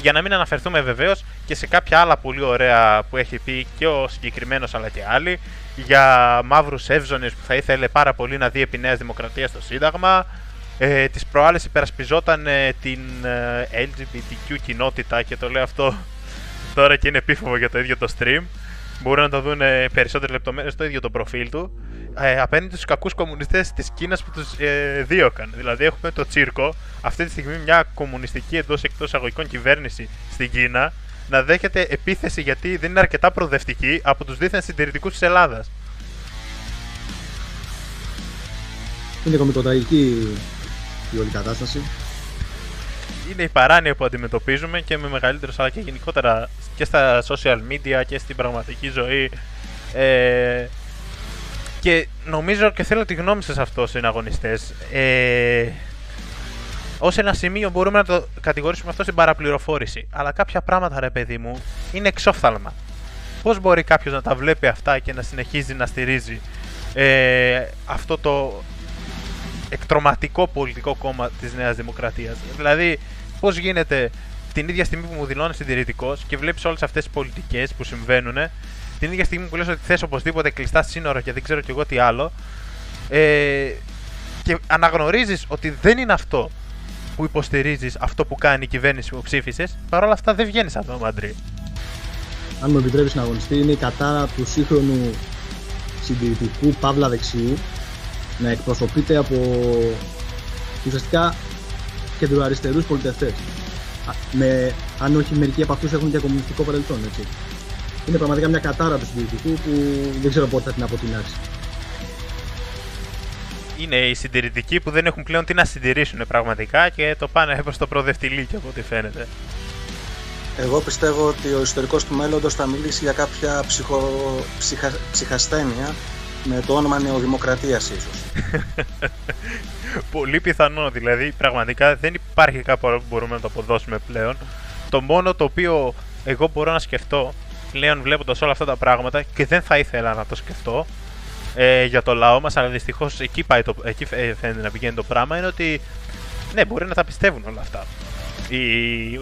Για να μην αναφερθούμε βεβαίως και σε κάποια άλλα πολύ ωραία που έχει πει και ο συγκεκριμένος αλλά και άλλοι, για μαύρους εύζωνες που θα ήθελε πάρα πολύ να δει επί Νέας Δημοκρατίας στο Σύνταγμα. Ε, τις προάλλες υπερασπιζόταν ε, την ε, LGBTQ κοινότητα και το λέω αυτό [laughs] τώρα και είναι επίφοβο για το ίδιο το stream. Μπορούν να το δουν ε, περισσότερες λεπτομέρειες στο ίδιο το προφίλ του. Ε, απέναντι στους κακούς κομμουνιστές της Κίνας που τους ε, δίωκαν. Δηλαδή έχουμε το τσίρκο, αυτή τη στιγμή μια κομμουνιστική εντός εκτός αγωγικών κυβέρνηση στην Κίνα να δέχεται επίθεση γιατί δεν είναι αρκετά προοδευτική από τους δίθεν συντηρητικούς της Ελλάδας. Είναι κομικοταγική η όλη κατάσταση. Είναι η παράνοια που αντιμετωπίζουμε και με μεγαλύτερο αλλά και γενικότερα και στα social media και στην πραγματική ζωή. Ε, και νομίζω και θέλω τη γνώμη σας αυτό συναγωνιστές. Ε, ως ένα σημείο μπορούμε να το κατηγορήσουμε αυτό στην παραπληροφόρηση. Αλλά κάποια πράγματα, ρε παιδί μου, είναι εξόφθαλμα. Πώς μπορεί κάποιος να τα βλέπει αυτά και να συνεχίζει να στηρίζει ε, αυτό το εκτροματικό πολιτικό κόμμα της Νέας Δημοκρατίας; Δηλαδή, πώς γίνεται την ίδια στιγμή που μου δηλώνεις συντηρητικός και βλέπεις όλες αυτές τις πολιτικές που συμβαίνουν, την ίδια στιγμή που λες ότι θες οπωσδήποτε κλειστά σύνορα και δεν ξέρω κι εγώ τι άλλο, ε, και αναγνωρίζεις ότι δεν είναι αυτό που υποστηρίζεις αυτό που κάνει η κυβέρνηση που ψήφισες, παρόλα αυτά δεν βγαίνεις από το Μαντρί. Αν μου επιτρέπεις να αγωνιστεί, είναι η κατάρα του σύγχρονου συντηρητικού παύλα δεξιού να εκπροσωπείται από ουσιαστικά κεντροαριστερούς πολιτευτές. Με, αν όχι μερικοί από αυτούς έχουν και κομμουνιστικό παρελθόν. Έτσι. Είναι πραγματικά μια κατάρα του συντηρητικού που δεν ξέρω πότε θα την αποτινάξει. είναι οι συντηρητικοί που δεν έχουν πλέον τι να συντηρήσουν πραγματικά και το πάνε προς το προοδευτηλίκι από ό,τι φαίνεται. Εγώ πιστεύω ότι ο ιστορικός του μέλλοντος θα μιλήσει για κάποια ψυχο... ψυχα... ψυχασθένεια με το όνομα Νεοδημοκρατίας ίσως. [laughs] Πολύ πιθανό, δηλαδή πραγματικά δεν υπάρχει κάπου άλλο που μπορούμε να το αποδώσουμε πλέον. Το μόνο το οποίο εγώ μπορώ να σκεφτώ πλέον βλέποντας όλα αυτά τα πράγματα και δεν θα ήθελα να το σκεφτώ ε, για το λαό μας, αλλά δυστυχώς εκεί, πάει το, εκεί ε, φαίνεται να πηγαίνει το πράγμα, είναι ότι ναι, μπορεί να τα πιστεύουν όλα αυτά. Οι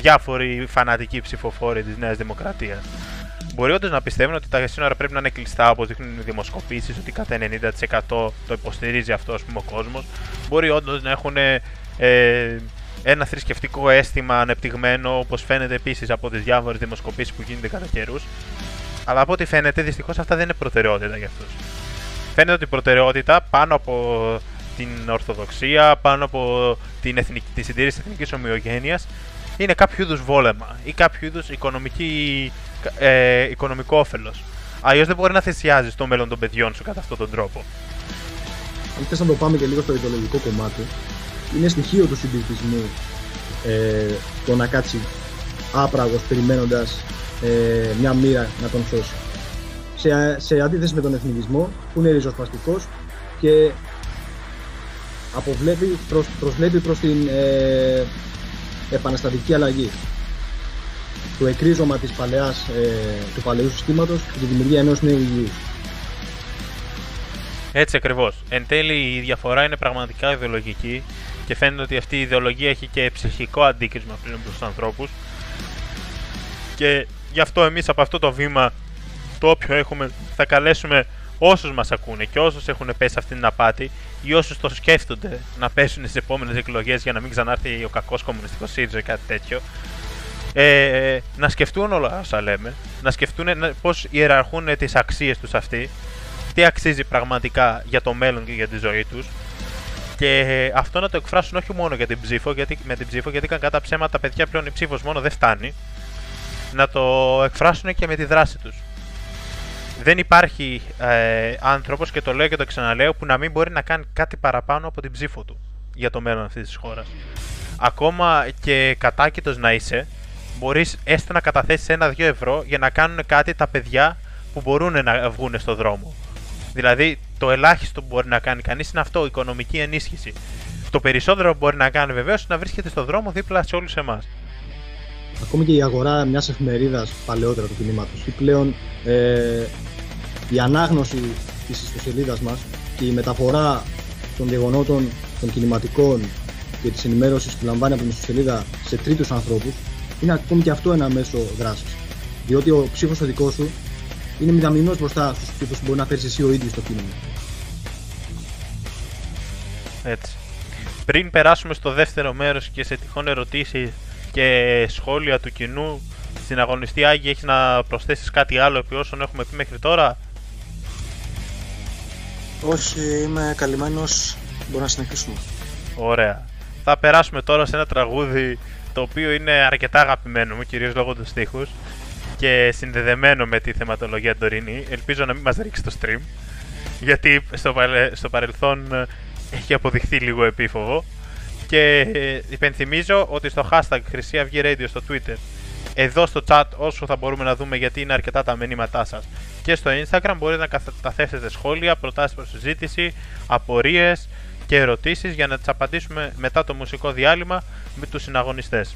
διάφοροι φανατικοί ψηφοφόροι της Νέας Δημοκρατίας. Μπορεί όντως να πιστεύουν ότι τα σύνορα πρέπει να είναι κλειστά, όπως δείχνουν οι δημοσκοπήσεις, ότι κατά 90% το υποστηρίζει αυτό ας πούμε, ο κόσμος. Μπορεί όντως να έχουν ε, ένα θρησκευτικό αίσθημα ανεπτυγμένο, όπως φαίνεται επίσης από τις διάφορες δημοσκοπήσεις που γίνονται κατά καιρούς. Αλλά από ό,τι φαίνεται, δυστυχώς αυτά δεν είναι προτεραιότητα για αυτούς. Φαίνεται ότι η προτεραιότητα πάνω από την Ορθοδοξία, πάνω από την, εθνική, τη συντήρηση της εθνικής ομοιογένειας, είναι κάποιο είδους βόλεμα ή κάποιο είδους ε, οικονομικό όφελος. Αλλιώς δεν μπορεί να θυσιάζεις το μέλλον των παιδιών σου κατά αυτόν τον τρόπο. Αν θες να το πάμε και λίγο στο ιδεολογικό κομμάτι, είναι στοιχείο του συντηρητισμού ε, το να κάτσει άπραγος περιμένοντας ε, μια μοίρα να τον σώσει. Σε, σε αντίθεση με τον εθνικισμό που είναι ριζοσπαστικός και αποβλέπει, προς, προσβλέπει προς την ε, επαναστατική αλλαγή. Το εκρίζωμα της παλαιάς, ε, του παλαιού συστήματος και τη δημιουργία ενός νέου υγιούς. Έτσι ακριβώς. Εν τέλει η διαφορά είναι πραγματικά ιδεολογική και φαίνεται ότι αυτή η ιδεολογία έχει και ψυχικό αντίκρισμα πλέον προς τους ανθρώπους και γι' αυτό εμείς από αυτό το βήμα το όποιο έχουμε θα καλέσουμε όσους μας ακούνε και όσους έχουν πέσει αυτήν την απάτη ή όσους το σκέφτονται να πέσουν στις επόμενες εκλογές για να μην ξανάρθει ο κακός κομμουνιστικός ΣΥΡΙΖΑ ή κάτι τέτοιο ε, να σκεφτούν όλα όσα λέμε, να σκεφτούν πώς ιεραρχούν τις αξίες τους αυτοί, τι αξίζει πραγματικά για το μέλλον και για τη ζωή τους και αυτό να το εκφράσουν όχι μόνο για την ψήφο, γιατί, με την ψήφο, γιατί κατά ψέματα τα παιδιά πλέον η ψήφος μόνο δεν φτάνει. Να το εκφράσουν και με τη δράση τους. Δεν υπάρχει ε, άνθρωπος, και το λέω και το ξαναλέω, που να μην μπορεί να κάνει κάτι παραπάνω από την ψήφο του για το μέλλον αυτής της χώρας. Ακόμα και κατάκητος να είσαι, μπορείς έστω να καταθέσεις ένα-δύο ευρώ για να κάνουν κάτι τα παιδιά που μπορούν να βγουν στο δρόμο. Δηλαδή, το ελάχιστο που μπορεί να κάνει κανείς είναι αυτό, οικονομική ενίσχυση. Το περισσότερο που μπορεί να κάνει βεβαίως είναι να βρίσκεται στο δρόμο δίπλα σε όλους εμάς. Ακόμη και η αγορά μιας εφημερίδας παλαιότερα του κινήματος ή πλέον ε, η ανάγνωση της ιστοσελίδας μας και η μεταφορά των γεγονότων των κινηματικών και της ενημέρωσης που λαμβάνει από την ιστοσελίδα σε τρίτους ανθρώπους είναι ακόμη και αυτό ένα μέσο δράσης. Διότι ο ψήφο ο δικός σου είναι μηδαμινός μπροστά στους ψήφου που μπορεί να φέρεις εσύ ο ίδιος στο κίνημα. Έτσι. Πριν περάσουμε στο δεύτερο μέρος και σε τυχόν ερωτήσεις και σχόλια του κοινού στην αγωνιστή Άγια έχεις να προσθέσεις κάτι άλλο επί όσων έχουμε πει μέχρι τώρα; Όχι, είμαι καλυμμένος, μπορούμε να συνεχίσουμε Ωραία Θα περάσουμε τώρα σε ένα τραγούδι το οποίο είναι αρκετά αγαπημένο μου κυρίως λόγω του στίχους και συνδεδεμένο με τη θεματολογία τωρινή ελπίζω να μην μας ρίξει το stream γιατί στο, στο παρελθόν έχει αποδειχθεί λίγο επίφοβο. Και ε, υπενθυμίζω ότι στο hashtag Χρυσή Αυγή Radio στο Twitter, εδώ στο chat όσο θα μπορούμε να δούμε γιατί είναι αρκετά τα μηνύματά σας και στο Instagram μπορείτε να καταθέσετε σχόλια, προτάσεις προς συζήτηση, απορίες και ερωτήσεις για να τις απαντήσουμε μετά το μουσικό διάλειμμα με τους συναγωνιστές.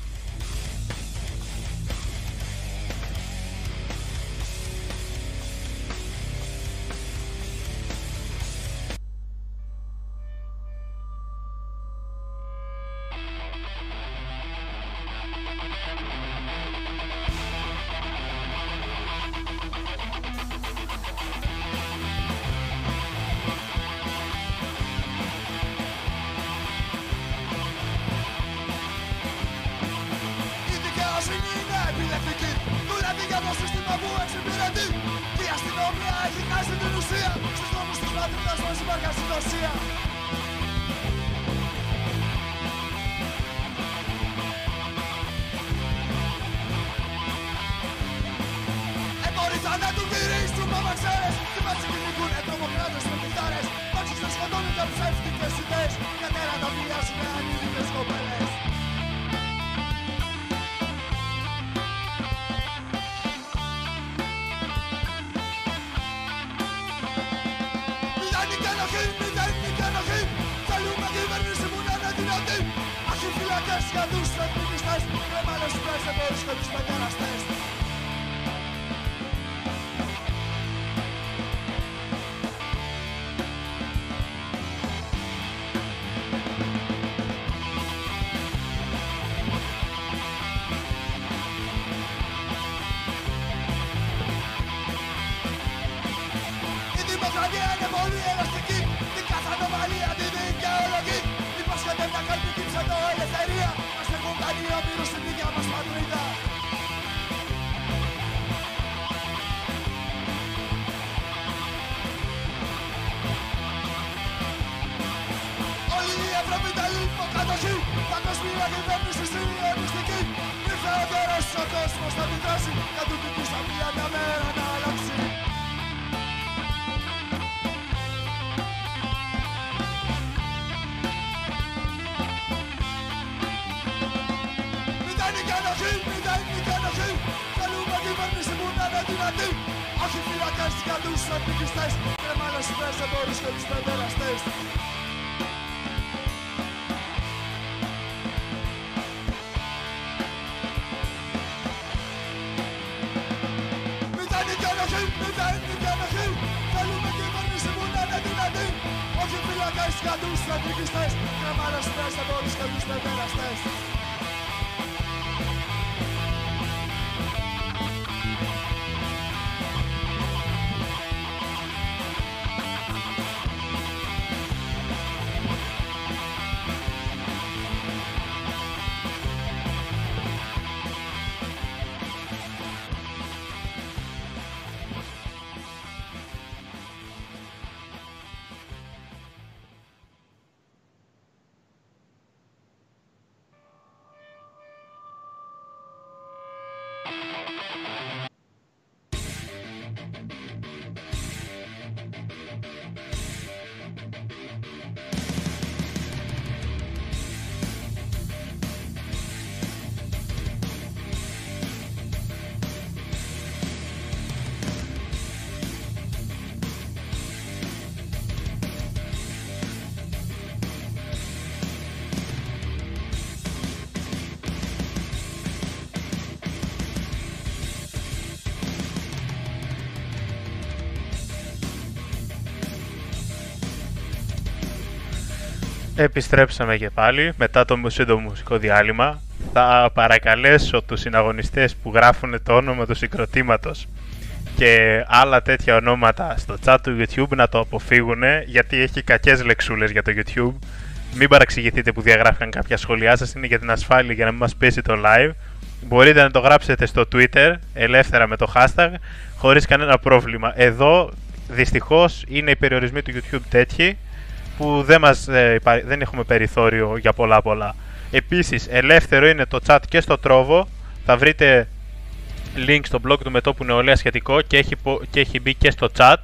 Επιστρέψαμε και πάλι μετά το σύντομο μουσικό διάλειμμα. Θα παρακαλέσω τους συναγωνιστές που γράφουν το όνομα του συγκροτήματος και άλλα τέτοια ονόματα στο chat του YouTube να το αποφύγουν γιατί έχει κακές λεξούλες για το YouTube. Μην παραξηγηθείτε που διαγράφηκαν κάποια σχόλιά σας, είναι για την ασφάλεια για να μην μας πέσει το live. Μπορείτε να το γράψετε στο Twitter ελεύθερα με το hashtag χωρίς κανένα πρόβλημα. Εδώ δυστυχώς είναι οι περιορισμοί του YouTube τέτοιοι που δεν, μας, ε, υπά- δεν έχουμε περιθώριο για πολλά πολλά. Επίσης, ελεύθερο είναι το chat και στο τρόβο. Θα βρείτε link στο blog του Μετόπου Νεολαία σχετικό και έχει, πο- και έχει μπει και στο chat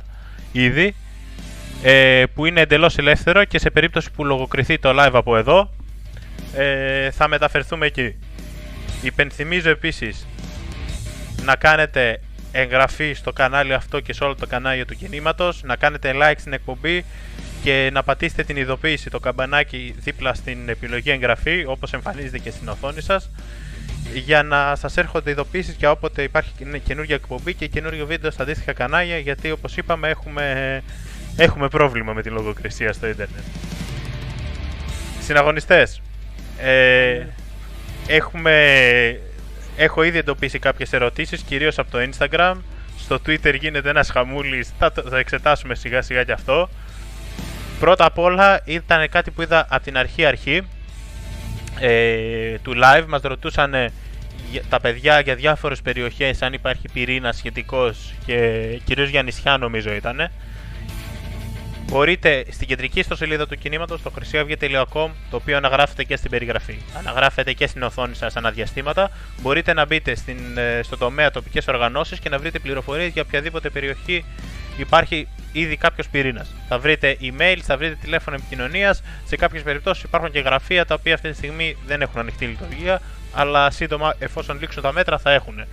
ήδη ε, που είναι εντελώς ελεύθερο και σε περίπτωση που λογοκριθεί το live από εδώ ε, θα μεταφερθούμε εκεί. Υπενθυμίζω επίσης να κάνετε εγγραφή στο κανάλι αυτό και σε όλο το κανάλι του κινήματος, να κάνετε like στην εκπομπή και να πατήσετε την ειδοποίηση, το καμπανάκι δίπλα στην επιλογή εγγραφή, όπως εμφανίζεται και στην οθόνη σας, για να σας έρχονται ειδοποίησεις για όποτε υπάρχει καινε- καινούργια εκπομπή και καινούργιο βίντεο στα αντίστοιχα κανάλια, γιατί όπως είπαμε έχουμε, έχουμε πρόβλημα με τη λογοκρισία στο ίντερνετ. Συναγωνιστές, ε, έχουμε, έχω ήδη εντοπίσει κάποιες ερωτήσεις, κυρίως από το Instagram. Στο Twitter γίνεται ένας χαμούλης, θα το θα εξετάσουμε σιγά σιγά και αυτό. Πρώτα απ' όλα ήταν κάτι που είδα από την αρχή αρχή ε, του live. Μας ρωτούσαν ε, για- τα παιδιά για διάφορες περιοχές αν υπάρχει πυρήνα σχετικός και κυρίως για νησιά νομίζω ήταν. Μπορείτε στην κεντρική ιστοσελίδα του κινήματος, στο χρυσιαυγή.com, το οποίο αναγράφεται και στην περιγραφή. Αναγράφεται και στην οθόνη σας αναδιαστήματα. Μπορείτε να μπείτε στην, ε, στο τομέα τοπικές οργανώσεις και να βρείτε πληροφορίες για οποιαδήποτε περιοχή υπάρχει ήδη κάποιος πυρήνας. Θα βρείτε email, θα βρείτε τηλέφωνο επικοινωνίας. Σε κάποιες περιπτώσεις υπάρχουν και γραφεία τα οποία αυτή τη στιγμή δεν έχουν ανοιχτή λειτουργία, αλλά σύντομα εφόσον λήξουν τα μέτρα θα έχουν.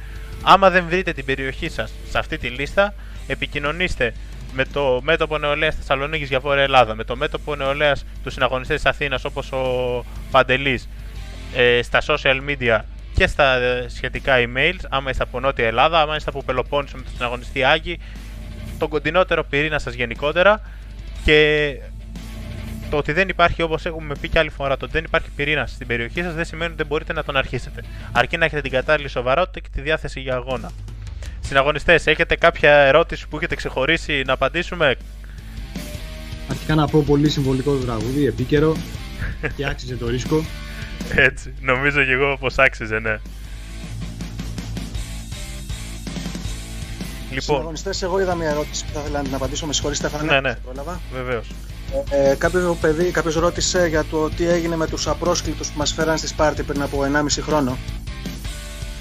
Άμα δεν βρείτε την περιοχή σας σε αυτή τη λίστα, επικοινωνήστε με το μέτωπο νεολαίας Θεσσαλονίκης για Βόρεια Ελλάδα, με το μέτωπο νεολαίας του συναγωνιστέ της Αθήνας όπως ο Παντελής ε, στα social media και στα ε, σχετικά emails, άμα είστε από Νότια Ελλάδα, άμα είστε από Πελοπόννησο με τον συναγωνιστή Άγη, τον κοντινότερο πυρήνα σας γενικότερα και το ότι δεν υπάρχει, όπως έχουμε πει και άλλη φορά, το ότι δεν υπάρχει πυρήνα στην περιοχή σας δεν σημαίνει ότι δεν μπορείτε να τον αρχίσετε. Αρκεί να έχετε την κατάλληλη σοβαρότητα και τη διάθεση για αγώνα. Συναγωνιστές, έχετε κάποια ερώτηση που έχετε ξεχωρίσει να απαντήσουμε; Αρχικά να πω πολύ συμβολικό το τραγούδι, επίκαιρο [laughs] και άξιζε το ρίσκο. Έτσι, νομίζω και εγώ πως άξιζε, ναι. Λοιπόν, Συναγωνιστές, εγώ είδα μια ερώτηση που θα ήθελα να την απαντήσω. Με συγχωρείτε, Στέφανε. Ναι, ναι. Πρόλαβα. βεβαίως. Ε, κάποιος παιδί, κάποιος ρώτησε για το τι έγινε με τους απρόσκλητους που μας φέραν στη Σπάρτη πριν από 1,5 χρόνο.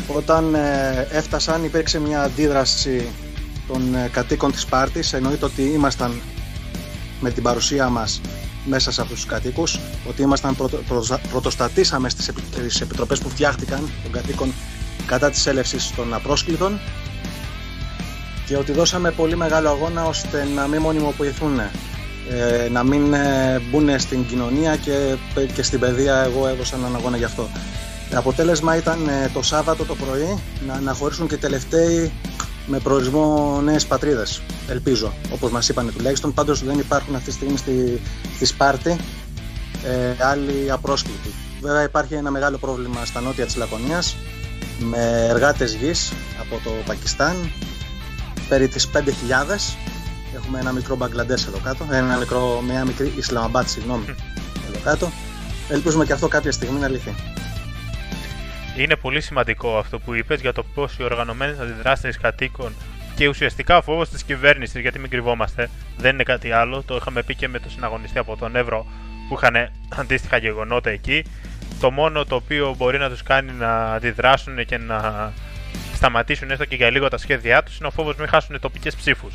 Όταν ε, έφτασαν υπήρξε μια αντίδραση των ε, κατοίκων της Σπάρτης. Εννοείται ότι ήμασταν με την παρουσία μας μέσα σε αυτούς τους κατοίκους, ότι ήμασταν πρωτο, πρωτοστα- πρωτοστατήσαμε στις, επι, στις επιτροπές που φτιάχτηκαν των κατοίκων κατά της έλευσης των απρόσκλητων και ότι δώσαμε πολύ μεγάλο αγώνα ώστε να μην μονιμοποιηθούν ε, να μην ε, μπουν στην κοινωνία και, και στην παιδεία εγώ έδωσα έναν αγώνα γι' αυτό. Αποτέλεσμα ήταν ε, το Σάββατο το πρωί να αναχωρήσουν και οι τελευταίοι με προορισμό νέες πατρίδες, ελπίζω, όπως μας είπαν τουλάχιστον. Πάντως δεν υπάρχουν αυτή τη στιγμή στη, στη Σπάρτη ε, άλλοι απρόσκλητοι. Βέβαια υπάρχει ένα μεγάλο πρόβλημα στα νότια της Λακωνίας με εργάτες γης από το Πακιστάν περί τις 5.000 Έχουμε ένα μικρό Μπαγκλαντές εδώ κάτω, ένα μικρό, μια μικρή Ισλαμαμπάτ, συγγνώμη, εδώ κάτω. Ελπίζουμε και αυτό κάποια στιγμή να λυθεί. Είναι πολύ σημαντικό αυτό που είπες για το πώς οι οργανωμένες αντιδράσεις κατοίκων και ουσιαστικά ο φόβος της κυβέρνησης, γιατί μην κρυβόμαστε, δεν είναι κάτι άλλο. Το είχαμε πει και με τον συναγωνιστή από τον Εύρο που είχαν αντίστοιχα γεγονότα εκεί. Το μόνο το οποίο μπορεί να τους κάνει να αντιδράσουν και να σταματήσουν έστω και για λίγο τα σχέδιά τους είναι ο φόβος μην χάσουν τοπικές ψήφους.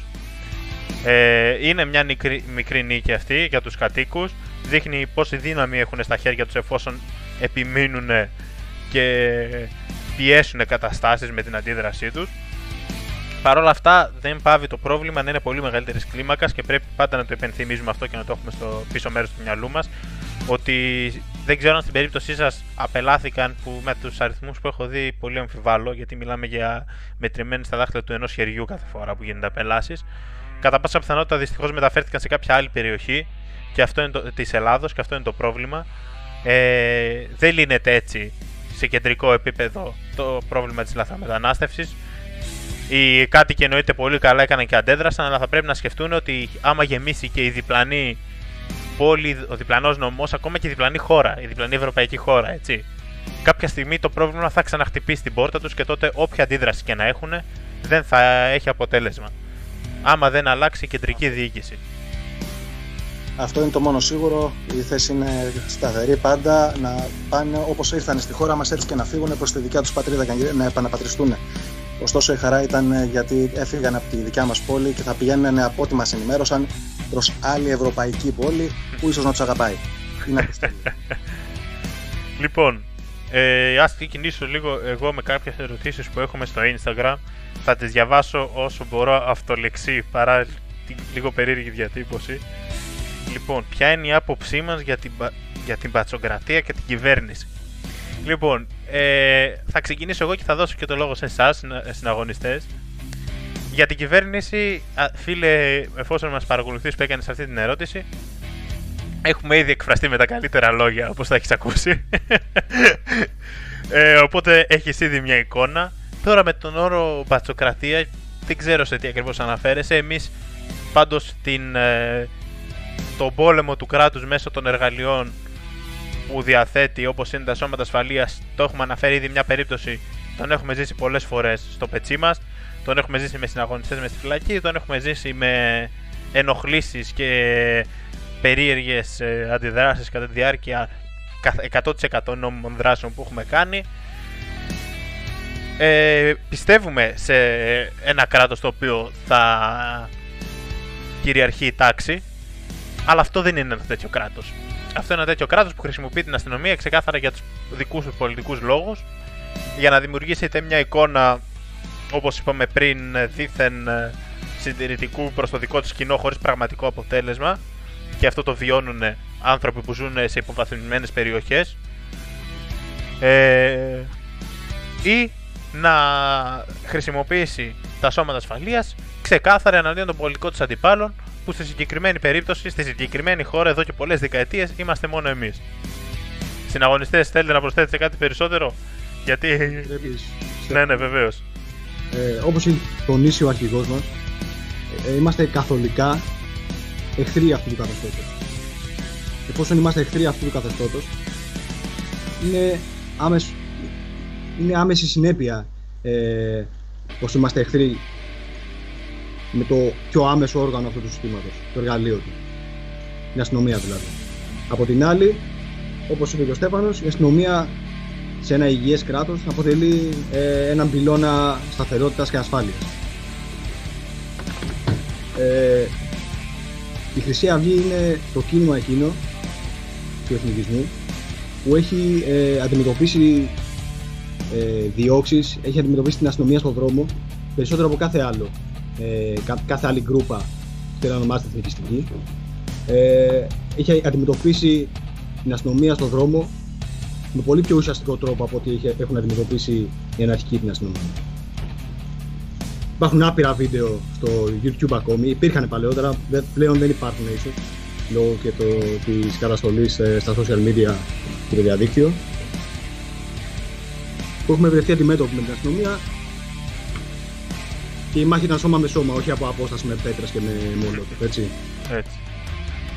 Ε, είναι μια μικρή, μικρή νίκη αυτή για τους κατοίκους δείχνει πόση δύναμη έχουν στα χέρια τους εφόσον επιμείνουν και πιέσουν καταστάσεις με την αντίδρασή τους Παρ' όλα αυτά δεν πάβει το πρόβλημα να είναι πολύ μεγαλύτερης κλίμακας και πρέπει πάντα να το υπενθυμίζουμε αυτό και να το έχουμε στο πίσω μέρος του μυαλού μας. Ότι δεν ξέρω αν στην περίπτωσή σας απελάθηκαν που με τους αριθμούς που έχω δει πολύ αμφιβάλλω, γιατί μιλάμε για μετρημένε στα δάχτυλα του ενός χεριού κάθε φορά που γίνονται απελάσεις. Κατά πάσα πιθανότητα δυστυχώς μεταφέρθηκαν σε κάποια άλλη περιοχή και αυτό είναι το, της Ελλάδος και αυτό είναι το πρόβλημα. Ε, δεν λύνεται έτσι σε κεντρικό επίπεδο το πρόβλημα της λαθρομετανάστευσης. Οι κάτοικοι εννοείται πολύ καλά έκαναν και αντέδρασαν, αλλά θα πρέπει να σκεφτούν ότι άμα γεμίσει και η διπλανή πόλη, ο διπλανός νομός, ακόμα και η διπλανή χώρα, η διπλανή ευρωπαϊκή χώρα, έτσι. Κάποια στιγμή το πρόβλημα θα ξαναχτυπήσει την πόρτα τους και τότε όποια αντίδραση και να έχουν δεν θα έχει αποτέλεσμα. Άμα δεν αλλάξει η κεντρική διοίκηση. Αυτό είναι το μόνο σίγουρο. Η θέση είναι σταθερή πάντα να πάνε όπως ήρθαν στη χώρα μας έτσι και να φύγουν προς τη δικιά τους πατρίδα και να επαναπατριστούν. Ωστόσο η χαρά ήταν γιατί έφυγαν από τη δικιά μας πόλη και θα πηγαίνουν από ό,τι μας ενημέρωσαν προς άλλη ευρωπαϊκή πόλη που ίσως να τους αγαπάει. Είναι [laughs] λοιπόν, ε, ας ξεκινήσω λίγο εγώ με κάποιες ερωτήσεις που έχουμε στο Instagram. Θα τις διαβάσω όσο μπορώ αυτολεξή παρά την λίγο περίεργη διατύπωση. Λοιπόν, ποια είναι η άποψή μας για την, για την πατσοκρατία και την κυβέρνηση; Λοιπόν, ε, θα ξεκινήσω εγώ και θα δώσω και το λόγο σε εσάς, συναγωνιστές. Για την κυβέρνηση, φίλε, εφόσον μας παρακολουθείς που έκανες αυτή την ερώτηση, έχουμε ήδη εκφραστεί με τα καλύτερα λόγια, όπως θα έχεις ακούσει. [laughs] ε, οπότε έχεις ήδη μια εικόνα. Τώρα με τον όρο μπατσοκρατία, δεν ξέρω σε τι ακριβώς αναφέρεσαι. Εμείς πάντως ε, τον πόλεμο του κράτους μέσω των εργαλειών που διαθέτει όπως είναι τα σώματα ασφαλείας το έχουμε αναφέρει ήδη μια περίπτωση τον έχουμε ζήσει πολλές φορές στο πετσί μας τον έχουμε ζήσει με συναγωνιστές μες στη φυλακή τον έχουμε ζήσει με ενοχλήσεις και περίεργες ε, αντιδράσεις κατά τη διάρκεια 100% νόμιμων δράσεων που έχουμε κάνει. Ε, πιστεύουμε σε ένα κράτος το οποίο θα κυριαρχεί η τάξη αλλά αυτό δεν είναι ένα τέτοιο κράτος αυτό είναι ένα τέτοιο κράτος που χρησιμοποιεί την αστυνομία ξεκάθαρα για τους δικούς τους πολιτικούς λόγους για να δημιουργήσετε μια εικόνα, όπως είπαμε πριν, δίθεν ε, συντηρητικού προς το δικό τους κοινό χωρίς πραγματικό αποτέλεσμα. Και αυτό το βιώνουν άνθρωποι που ζουν σε υποβαθμισμένες περιοχές. Ε, ή να χρησιμοποιήσει τα σώματα ασφαλείας ξεκάθαρα εναντίον των πολιτικών της αντιπάλων που στη συγκεκριμένη περίπτωση, στη συγκεκριμένη χώρα εδώ και πολλές δεκαετίες είμαστε μόνο εμείς. Συναγωνιστές θέλετε να προσθέσετε κάτι περισσότερο; Γιατί... Βλέπεις, ναι, ναι, βεβαίως. ε, όπως έχει τονίσει ο αρχηγός μας, ε, είμαστε καθολικά εχθροί αυτού του καθεστώτος. Εφόσον είμαστε εχθροί αυτού του καθεστώτος, είναι, άμεσ, είναι άμεση συνέπεια ε, πως είμαστε εχθροί με το πιο άμεσο όργανο αυτού του συστήματος, το εργαλείο του. Την αστυνομία δηλαδή. Από την άλλη, όπως είπε και ο Στέφανος, η αστυνομία σε ένα υγιές κράτος αποτελεί ε, έναν πυλώνα σταθερότητας και ασφάλειας. Ε, η Χρυσή Αυγή είναι το κίνημα εκείνο του εθνικισμού που έχει ε, αντιμετωπίσει ε, διώξεις, έχει αντιμετωπίσει την αστυνομία στον δρόμο περισσότερο από κάθε άλλο ε, κα- κάθε άλλη γκρούπα που θέλει να ονομάζεται εθνικιστική. Ε, έχει αντιμετωπίσει την αστυνομία στον δρόμο με πολύ πιο ουσιαστικό τρόπο από ό,τι είχε- έχουν αντιμετωπίσει οι αναρχικοί την αστυνομία. Υπάρχουν άπειρα βίντεο στο YouTube ακόμη, υπήρχαν παλαιότερα, δε- πλέον δεν υπάρχουν ίσως λόγω και το, της καταστολής ε, στα social media και το διαδίκτυο. Που έχουμε βρεθεί αντιμέτωποι με την αστυνομία και η μάχη ήταν σώμα με σώμα, όχι από απόσταση με πέτρες και με μόλοτοφ, έτσι. Έτσι.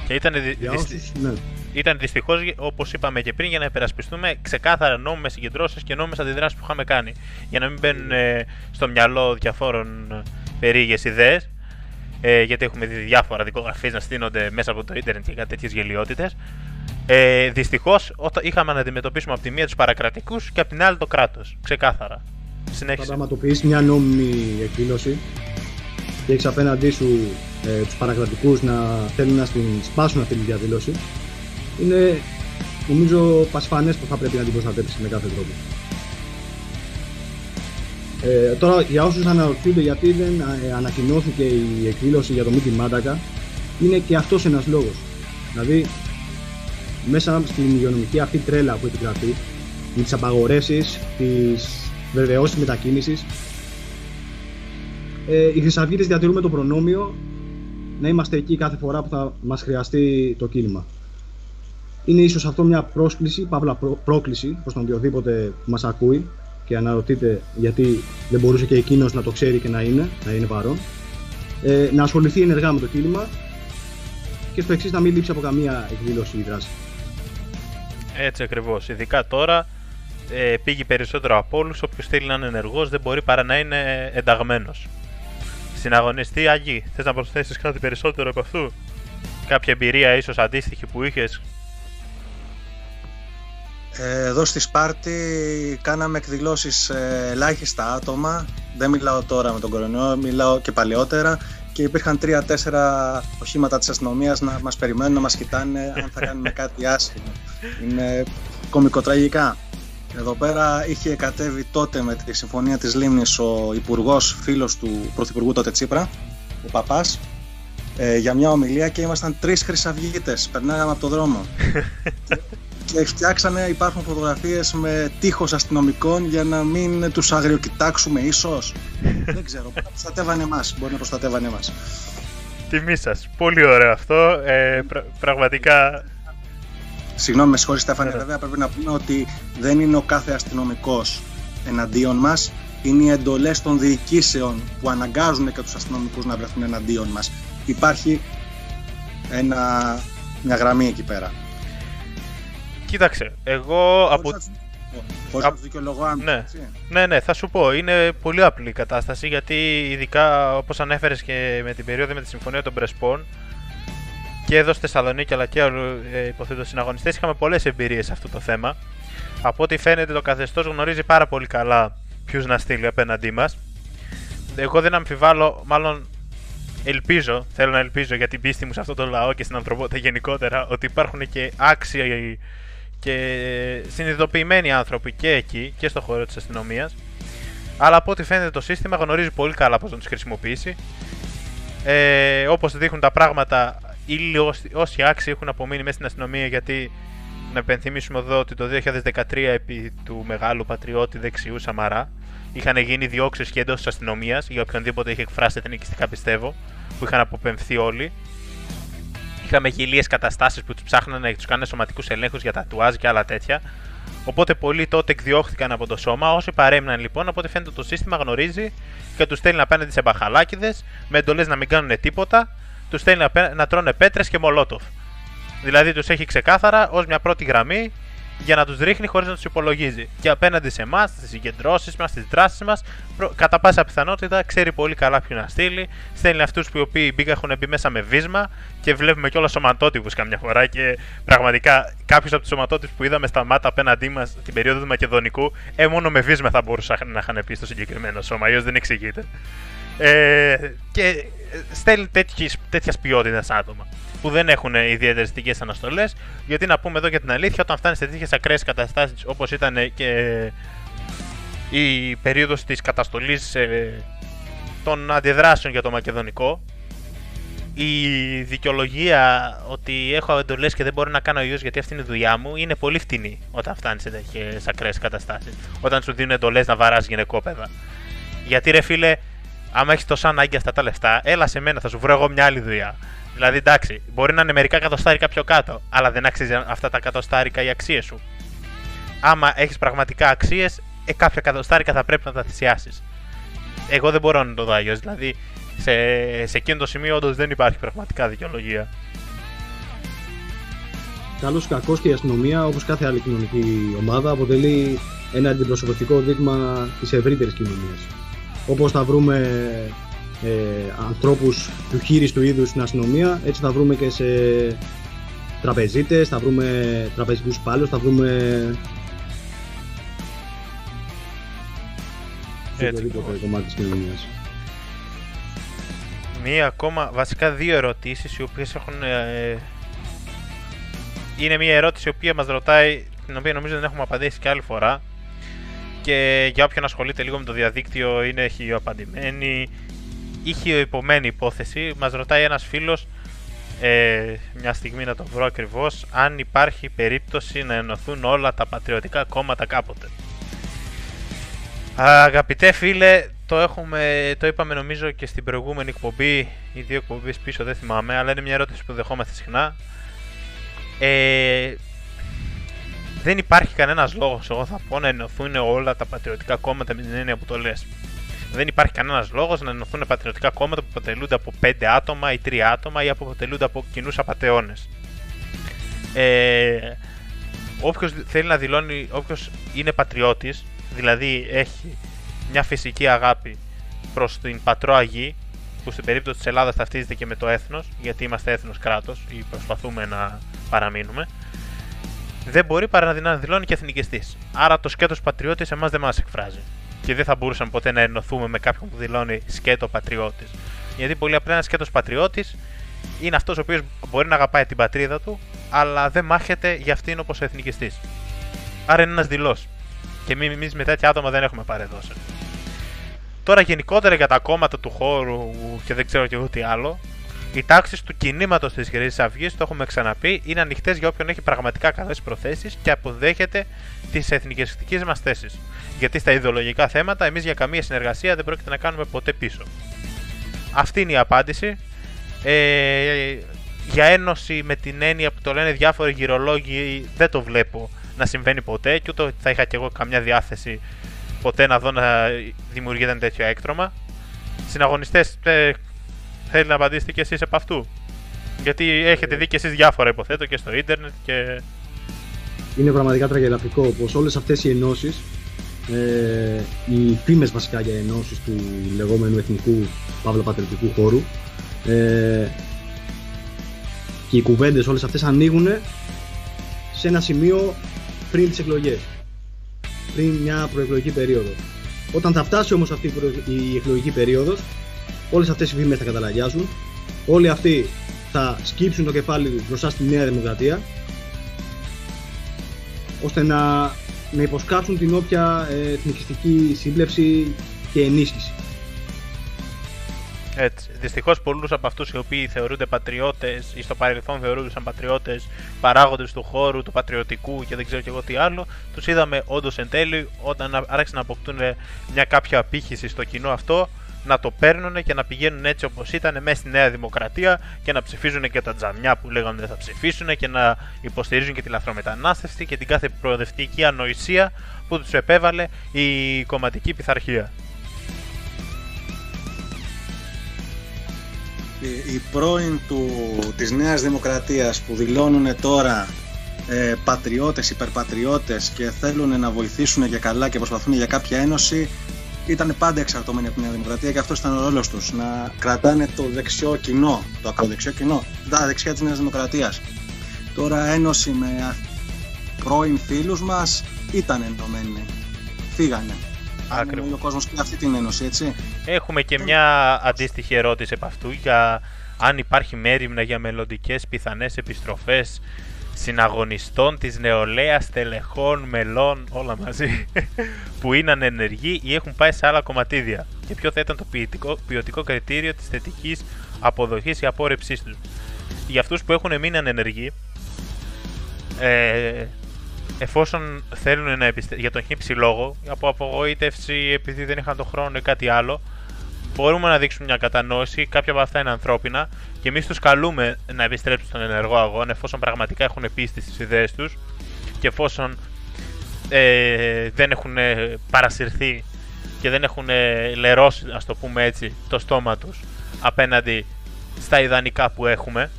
Και ήταν, δυ- Για δυσ- όσους, ναι. ήταν δυστυχώς, όπως είπαμε και πριν, για να υπερασπιστούμε ξεκάθαρα νόμιμες συγκεντρώσεις και νόμιμες αντιδράσεις που είχαμε κάνει. Για να μην μπαίνουν ε, στο μυαλό διαφόρων ε, περίεργε ιδέες. Ε, γιατί έχουμε δει διάφορα δικογραφίε να στείνονται μέσα από το ίντερνετ και κάτι τέτοιες γελιότητες. Ε, Δυστυχώς είχαμε να αντιμετωπίσουμε από τη μία τους παρακρατικούς και από την άλλη το κράτος. Ξεκάθαρα. Θα Συνέχισε. πραγματοποιήσει μια νόμιμη εκδήλωση και έχεις απέναντί σου ε, τους παρακρατικούς να θέλουν να την σπάσουν αυτή τη διαδήλωση είναι νομίζω πασφανές που θα πρέπει να την προστατέψεις με κάθε τρόπο. Ε, τώρα για όσους αναρωτιούνται γιατί δεν ε, ανακοινώθηκε η εκδήλωση για το Μίκη Μάντακα είναι και αυτός ένας λόγος. Δηλαδή μέσα στην υγειονομική αυτή τρέλα που επικρατεί με τις απαγορεύσεις, τις βεβαιώσεις μετακίνησης ε, οι Χρυσαυγίτες διατηρούμε το προνόμιο να είμαστε εκεί κάθε φορά που θα μας χρειαστεί το κίνημα. Είναι ίσως αυτό μια πρόσκληση, παύλα πρό- πρόκληση προς τον οποιοδήποτε που μας ακούει και αναρωτείται γιατί δεν μπορούσε και εκείνος να το ξέρει και να είναι, να είναι παρόν. Ε, να ασχοληθεί ενεργά με το κίνημα και στο εξής να μην λείψει από καμία εκδήλωση ή δράση. Έτσι ακριβώς. Ειδικά τώρα ε, πήγε περισσότερο από όλους. Όποιος θέλει να είναι ενεργός δεν μπορεί παρά να είναι ενταγμένος. Συναγωνιστή Αγί, θες να προσθέσεις κάτι περισσότερο από αυτού, κάποια εμπειρία ίσως αντίστοιχη που είχες; Ε, Εδώ στη Σπάρτη κάναμε εκδηλώσεις σε ελάχιστα άτομα. Δεν μιλάω τώρα με τον κορονοϊό, μιλάω και παλαιότερα. Και υπήρχαν τρία-τέσσερα οχήματα της αστυνομίας να μας περιμένουν, να μας κοιτάνε αν θα κάνουμε κάτι άσχημο. Είναι κομικοτραγικά. Εδώ πέρα είχε κατέβει τότε με τη συμφωνία της Λίμνης ο υπουργός, φίλος του Πρωθυπουργού τότε Τσίπρα, ο Παπάς, ε, για μια ομιλία και ήμασταν τρεις χρυσαυγίτες. Περνάγαμε από το δρόμο [laughs] και φτιάξανε, υπάρχουν φωτογραφίες με τείχος αστυνομικών για να μην τους αγριοκοιτάξουμε ίσως. [laughs] Δεν ξέρω, μπορεί να προστατεύανε εμάς, μπορεί να προστατεύανε εμάς. Τιμή σας. Πολύ ωραίο αυτό. Ε, πρα- πραγματικά. Συγγνώμη, με συγχωρείς Στέφανε, Ναι. βέβαια πρέπει να πούμε ότι δεν είναι ο κάθε αστυνομικός εναντίον μας, είναι οι εντολές των διοικήσεων που αναγκάζουν και τους αστυνομικούς να βρεθούν εναντίον μας. Υπάρχει ένα, μια γραμμή εκεί πέρα. Κοίταξε, εγώ από. Χωρίς να τους- Χωρίς να τους δικαιολογώ άμεσα, Ναι. έτσι. Ναι, ναι, θα σου πω. Είναι πολύ απλή η κατάσταση γιατί ειδικά όπως ανέφερες και με την περίοδο με τη συμφωνία των Πρεσπών και εδώ στη Θεσσαλονίκη αλλά και αλλού ε, υποθέτω συναγωνιστές είχαμε πολλές εμπειρίες σε αυτό το θέμα. Από ό,τι φαίνεται το καθεστώς γνωρίζει πάρα πολύ καλά ποιους να στείλει απέναντί μας. Εγώ δεν αμφιβάλλω, μάλλον ελπίζω, θέλω να ελπίζω για την πίστη μου σε αυτό το λαό και στην ανθρωπότητα γενικότερα ότι υπάρχουν και άξιοι και συνειδητοποιημένοι άνθρωποι και εκεί και στο χώρο της αστυνομίας αλλά από ό,τι φαίνεται το σύστημα γνωρίζει πολύ καλά πώς να τους χρησιμοποιήσει ε, όπως δείχνουν τα πράγματα οι λίγοι- όσοι άξιοι έχουν απομείνει μέσα στην αστυνομία γιατί Να υπενθυμίσουμε εδώ ότι το 2013 επί του μεγάλου πατριώτη δεξιού Σαμαρά είχαν γίνει διώξεις και εντός της αστυνομίας για οποιονδήποτε είχε εκφράσει εθνικιστικά πιστεύω, που είχαν αποπεμφθεί όλοι. Είχαμε γελίε καταστάσεις που τους ψάχνανε και τους κάνανε σωματικούς ελέγχους για τατουάζ και άλλα τέτοια. Οπότε πολλοί τότε εκδιώχθηκαν από το σώμα. Όσοι παρέμειναν λοιπόν, από ό,τι φαίνεται το σύστημα γνωρίζει και τους στέλνει απέναντι σε μπαχαλάκιδε με εντολές να μην κάνουν τίποτα. Τους στέλνει απέ- να τρώνε πέτρες και μολότοφ. Δηλαδή τους έχει ξεκάθαρα ως μια πρώτη γραμμή για να τους ρίχνει χωρίς να τους υπολογίζει. Και απέναντι σε εμάς, στις συγκεντρώσεις μας, στις δράσεις μας, κατά πάσα πιθανότητα ξέρει πολύ καλά ποιον να στείλει. Στέλνει αυτούς που οι οποίοι μπήκα έχουν μπει μέσα με βίσμα και βλέπουμε κιόλας σωματότυπους καμιά φορά. Και πραγματικά κάποιου από τους σωματότυπους που είδαμε στα μάτα απέναντί μας την περίοδο του Μακεδονικού, ε, μόνο με βίσμα θα μπορούσαν να είχαν πει στο συγκεκριμένο σώμα, αλλιώ δεν εξηγείται. Ε, και στέλνει τέτοιας ποιότητας άτομα που δεν έχουν ιδιαίτερες θετικέ αναστολές. Γιατί να πούμε εδώ για την αλήθεια, όταν φτάνεις σε τέτοιες ακραίες καταστάσεις όπως ήταν και η περίοδος της καταστολής των αντιδράσεων για το μακεδονικό, η δικαιολογία ότι έχω εντολές και δεν μπορώ να κάνω use γιατί αυτή είναι η δουλειά μου είναι πολύ φτηνή όταν φτάνεις σε τέτοιες ακραίες καταστάσεις. Όταν σου δίνουν εντολές να βαράς γυναικόπαιδα. Γιατί ρε φίλε, άμα έχεις τόσα ανάγκη αυτά τα λεφτά, έλα σε μένα, θα σου βρω εγώ μια άλλη δουλειά. Δηλαδή, εντάξει, μπορεί να είναι μερικά εκατοστάρικα πιο κάτω, αλλά δεν αξίζει αυτά τα εκατοστάρικα οι αξίες σου. Άμα έχεις πραγματικά αξίες, ε, κάποια εκατοστάρικα θα πρέπει να τα θυσιάσεις. Εγώ δεν μπορώ να το δω αλλιώς. Δηλαδή, σε, σε εκείνο το σημείο όντως δεν υπάρχει πραγματικά δικαιολογία. Καλώς ή κακός και η αστυνομία, όπως κάθε άλλη κοινωνική ομάδα, αποτελεί ένα αντιπροσωπευτικό δείγμα της ευρύτερης κοινωνίας. Όπως θα βρούμε ε, ανθρώπους του χείριστου του είδους στην αστυνομία έτσι θα βρούμε και σε τραπεζίτες, θα βρούμε τραπεζικούς υπάλληλους, θα βρούμε σε οποιοδήποτε κομμάτι της κοινωνίας. Μία ακόμα, βασικά δύο ερωτήσεις οι οποίες έχουν... Ε, είναι μία ερώτηση η οποία μας ρωτάει, την οποία νομίζω δεν έχουμε απαντήσει και άλλη φορά και για όποιον ασχολείται λίγο με το διαδίκτυο είναι έχει απαντημένη είχε υπομένη υπόθεση. Μας ρωτάει ένας φίλος ε, μια στιγμή να το βρω ακριβώς, αν υπάρχει περίπτωση να ενωθούν όλα τα πατριωτικά κόμματα κάποτε. Αγαπητέ φίλε, το, έχουμε, το είπαμε νομίζω και στην προηγούμενη εκπομπή, οι δύο εκπομπές πίσω δεν θυμάμαι, αλλά είναι μια ερώτηση που δεχόμαστε συχνά. Ε, δεν υπάρχει κανένας λόγος, εγώ θα πω, να ενωθούν όλα τα πατριωτικά κόμματα με την έννοια που το λες δεν υπάρχει κανένας λόγος να ενωθούν πατριωτικά κόμματα που αποτελούνται από 5 άτομα ή 3 άτομα ή που αποτελούνται από κοινούς απαταιώνες. Ε, όποιος θέλει να δηλώνει, όποιος είναι πατριώτης, δηλαδή έχει μια φυσική αγάπη προς την πατρόα γη, που στην περίπτωση της Ελλάδας ταυτίζεται και με το έθνος, γιατί είμαστε έθνος κράτος ή προσπαθούμε να παραμείνουμε, δεν μπορεί παρά να δηλώνει και εθνικιστής. Άρα το σκέτος πατριώτης εμάς δεν μας εκφράζει και δεν θα μπορούσαμε ποτέ να ενωθούμε με κάποιον που δηλώνει σκέτο πατριώτης. Γιατί πολύ απλά ένας σκέτος πατριώτης είναι αυτός ο οποίος μπορεί να αγαπάει την πατρίδα του, αλλά δεν μάχεται για αυτήν όπως εθνικιστής. Άρα είναι ένας δηλό. Και εμείς με τέτοια άτομα δεν έχουμε παρεδώσει. Τώρα γενικότερα για τα κόμματα του χώρου και δεν ξέρω και εγώ τι άλλο, οι τάξεις του κινήματος της Χρυσή Αυγής, το έχουμε ξαναπεί, είναι ανοιχτές για όποιον έχει πραγματικά καλές προθέσεις και αποδέχεται τις εθνικιστικέ μας θέσεις. Γιατί στα ιδεολογικά θέματα εμείς για καμία συνεργασία δεν πρόκειται να κάνουμε ποτέ πίσω. Αυτή είναι η απάντηση. Ε, για ένωση με την έννοια που το λένε διάφοροι γυρολόγοι δεν το βλέπω να συμβαίνει ποτέ και ούτε θα είχα κι εγώ καμιά διάθεση ποτέ να δω να δημιουργείται ένα τέτοιο έκτρωμα. Συναγωνιστές, ε, θέλει να απαντήσετε κι εσείς από αυτού. Γιατί έχετε δει κι εσείς διάφορα υποθέτω και στο ίντερνετ και. Είναι πραγματικά τραγελαφικό πως όλες αυτές οι ενώσεις ε, οι φήμες βασικά για ενώσεις του λεγόμενου εθνικού παύλα πατριωτικού χώρου ε, και οι κουβέντες όλες αυτές ανοίγουν σε ένα σημείο πριν τις εκλογές. Πριν μια προεκλογική περίοδο. Όταν θα φτάσει όμως αυτή η εκλογική περίοδος, όλες αυτές οι φήμες θα καταλαγιάζουν. Όλοι αυτοί θα σκύψουν το κεφάλι τους μπροστά στη Νέα Δημοκρατία ώστε να να υποσκάψουν την όποια ε, εθνικιστική σύμπλευση και ενίσχυση. Έτσι. Δυστυχώς, πολλούς από αυτούς οι οποίοι θεωρούνται πατριώτες ή στο παρελθόν θεωρούνταν πατριώτες, παράγοντες του χώρου, του πατριωτικού και δεν ξέρω και εγώ τι άλλο, τους είδαμε όντως εν τέλει όταν άρχισαν να αποκτούν μια κάποια απήχηση στο κοινό αυτό, να το παίρνουν και να πηγαίνουν έτσι όπως ήταν μέσα στη Νέα Δημοκρατία και να ψηφίζουν και τα τζαμιά που λέγανε δεν θα ψηφίσουν και να υποστηρίζουν και τη λαθρομετανάστευση και την κάθε προοδευτική ανοησία που τους επέβαλε η κομματική πειθαρχία. οι πρώην του, της Νέας Δημοκρατίας που δηλώνουν τώρα ε, πατριώτες, υπερπατριώτες και θέλουν να βοηθήσουν για καλά και προσπαθούν για κάποια ένωση ήταν πάντα εξαρτώμενοι από τη Νέα Δημοκρατία και αυτός ήταν ο ρόλος τους. Να κρατάνε το δεξιό κοινό, το ακροδεξιό κοινό, τα δεξιά της Νέας Δημοκρατίας. Τώρα ένωση με πρώην φίλους μας ήταν ενωμένοι. Φύγανε. Ακριβώς. ο κόσμος και αυτή την ένωση, έτσι. Έχουμε και μια αντίστοιχη ερώτηση από αυτού για αν υπάρχει μέρημνα για μελλοντικές πιθανές επιστροφές συναγωνιστών της νεολαίας, τελεχών, μελών, όλα μαζί, [laughs] που είναι ανενεργοί ή έχουν πάει σε άλλα κομματίδια. Και ποιο θα ήταν το ποιοτικό, ποιοτικό κριτήριο της θετικής αποδοχής ή απόρρεψής τους. Για αυτούς που έχουν μείνει ανενεργοί, ε, εφόσον θέλουν να επιστρέψουν για τον χύψη λόγο, από απογοήτευση επειδή δεν είχαν τον χρόνο ή κάτι άλλο, μπορούμε να δείξουμε μια κατανόηση. Κάποια από αυτά είναι ανθρώπινα και εμείς τους καλούμε να επιστρέψουν στον ενεργό αγώνα εφόσον πραγματικά έχουν πίστη στις ιδέες τους και εφόσον ε, δεν έχουν παρασυρθεί και δεν έχουν λερώσει, ας το πούμε έτσι, το στόμα τους απέναντι στα ιδανικά που έχουμε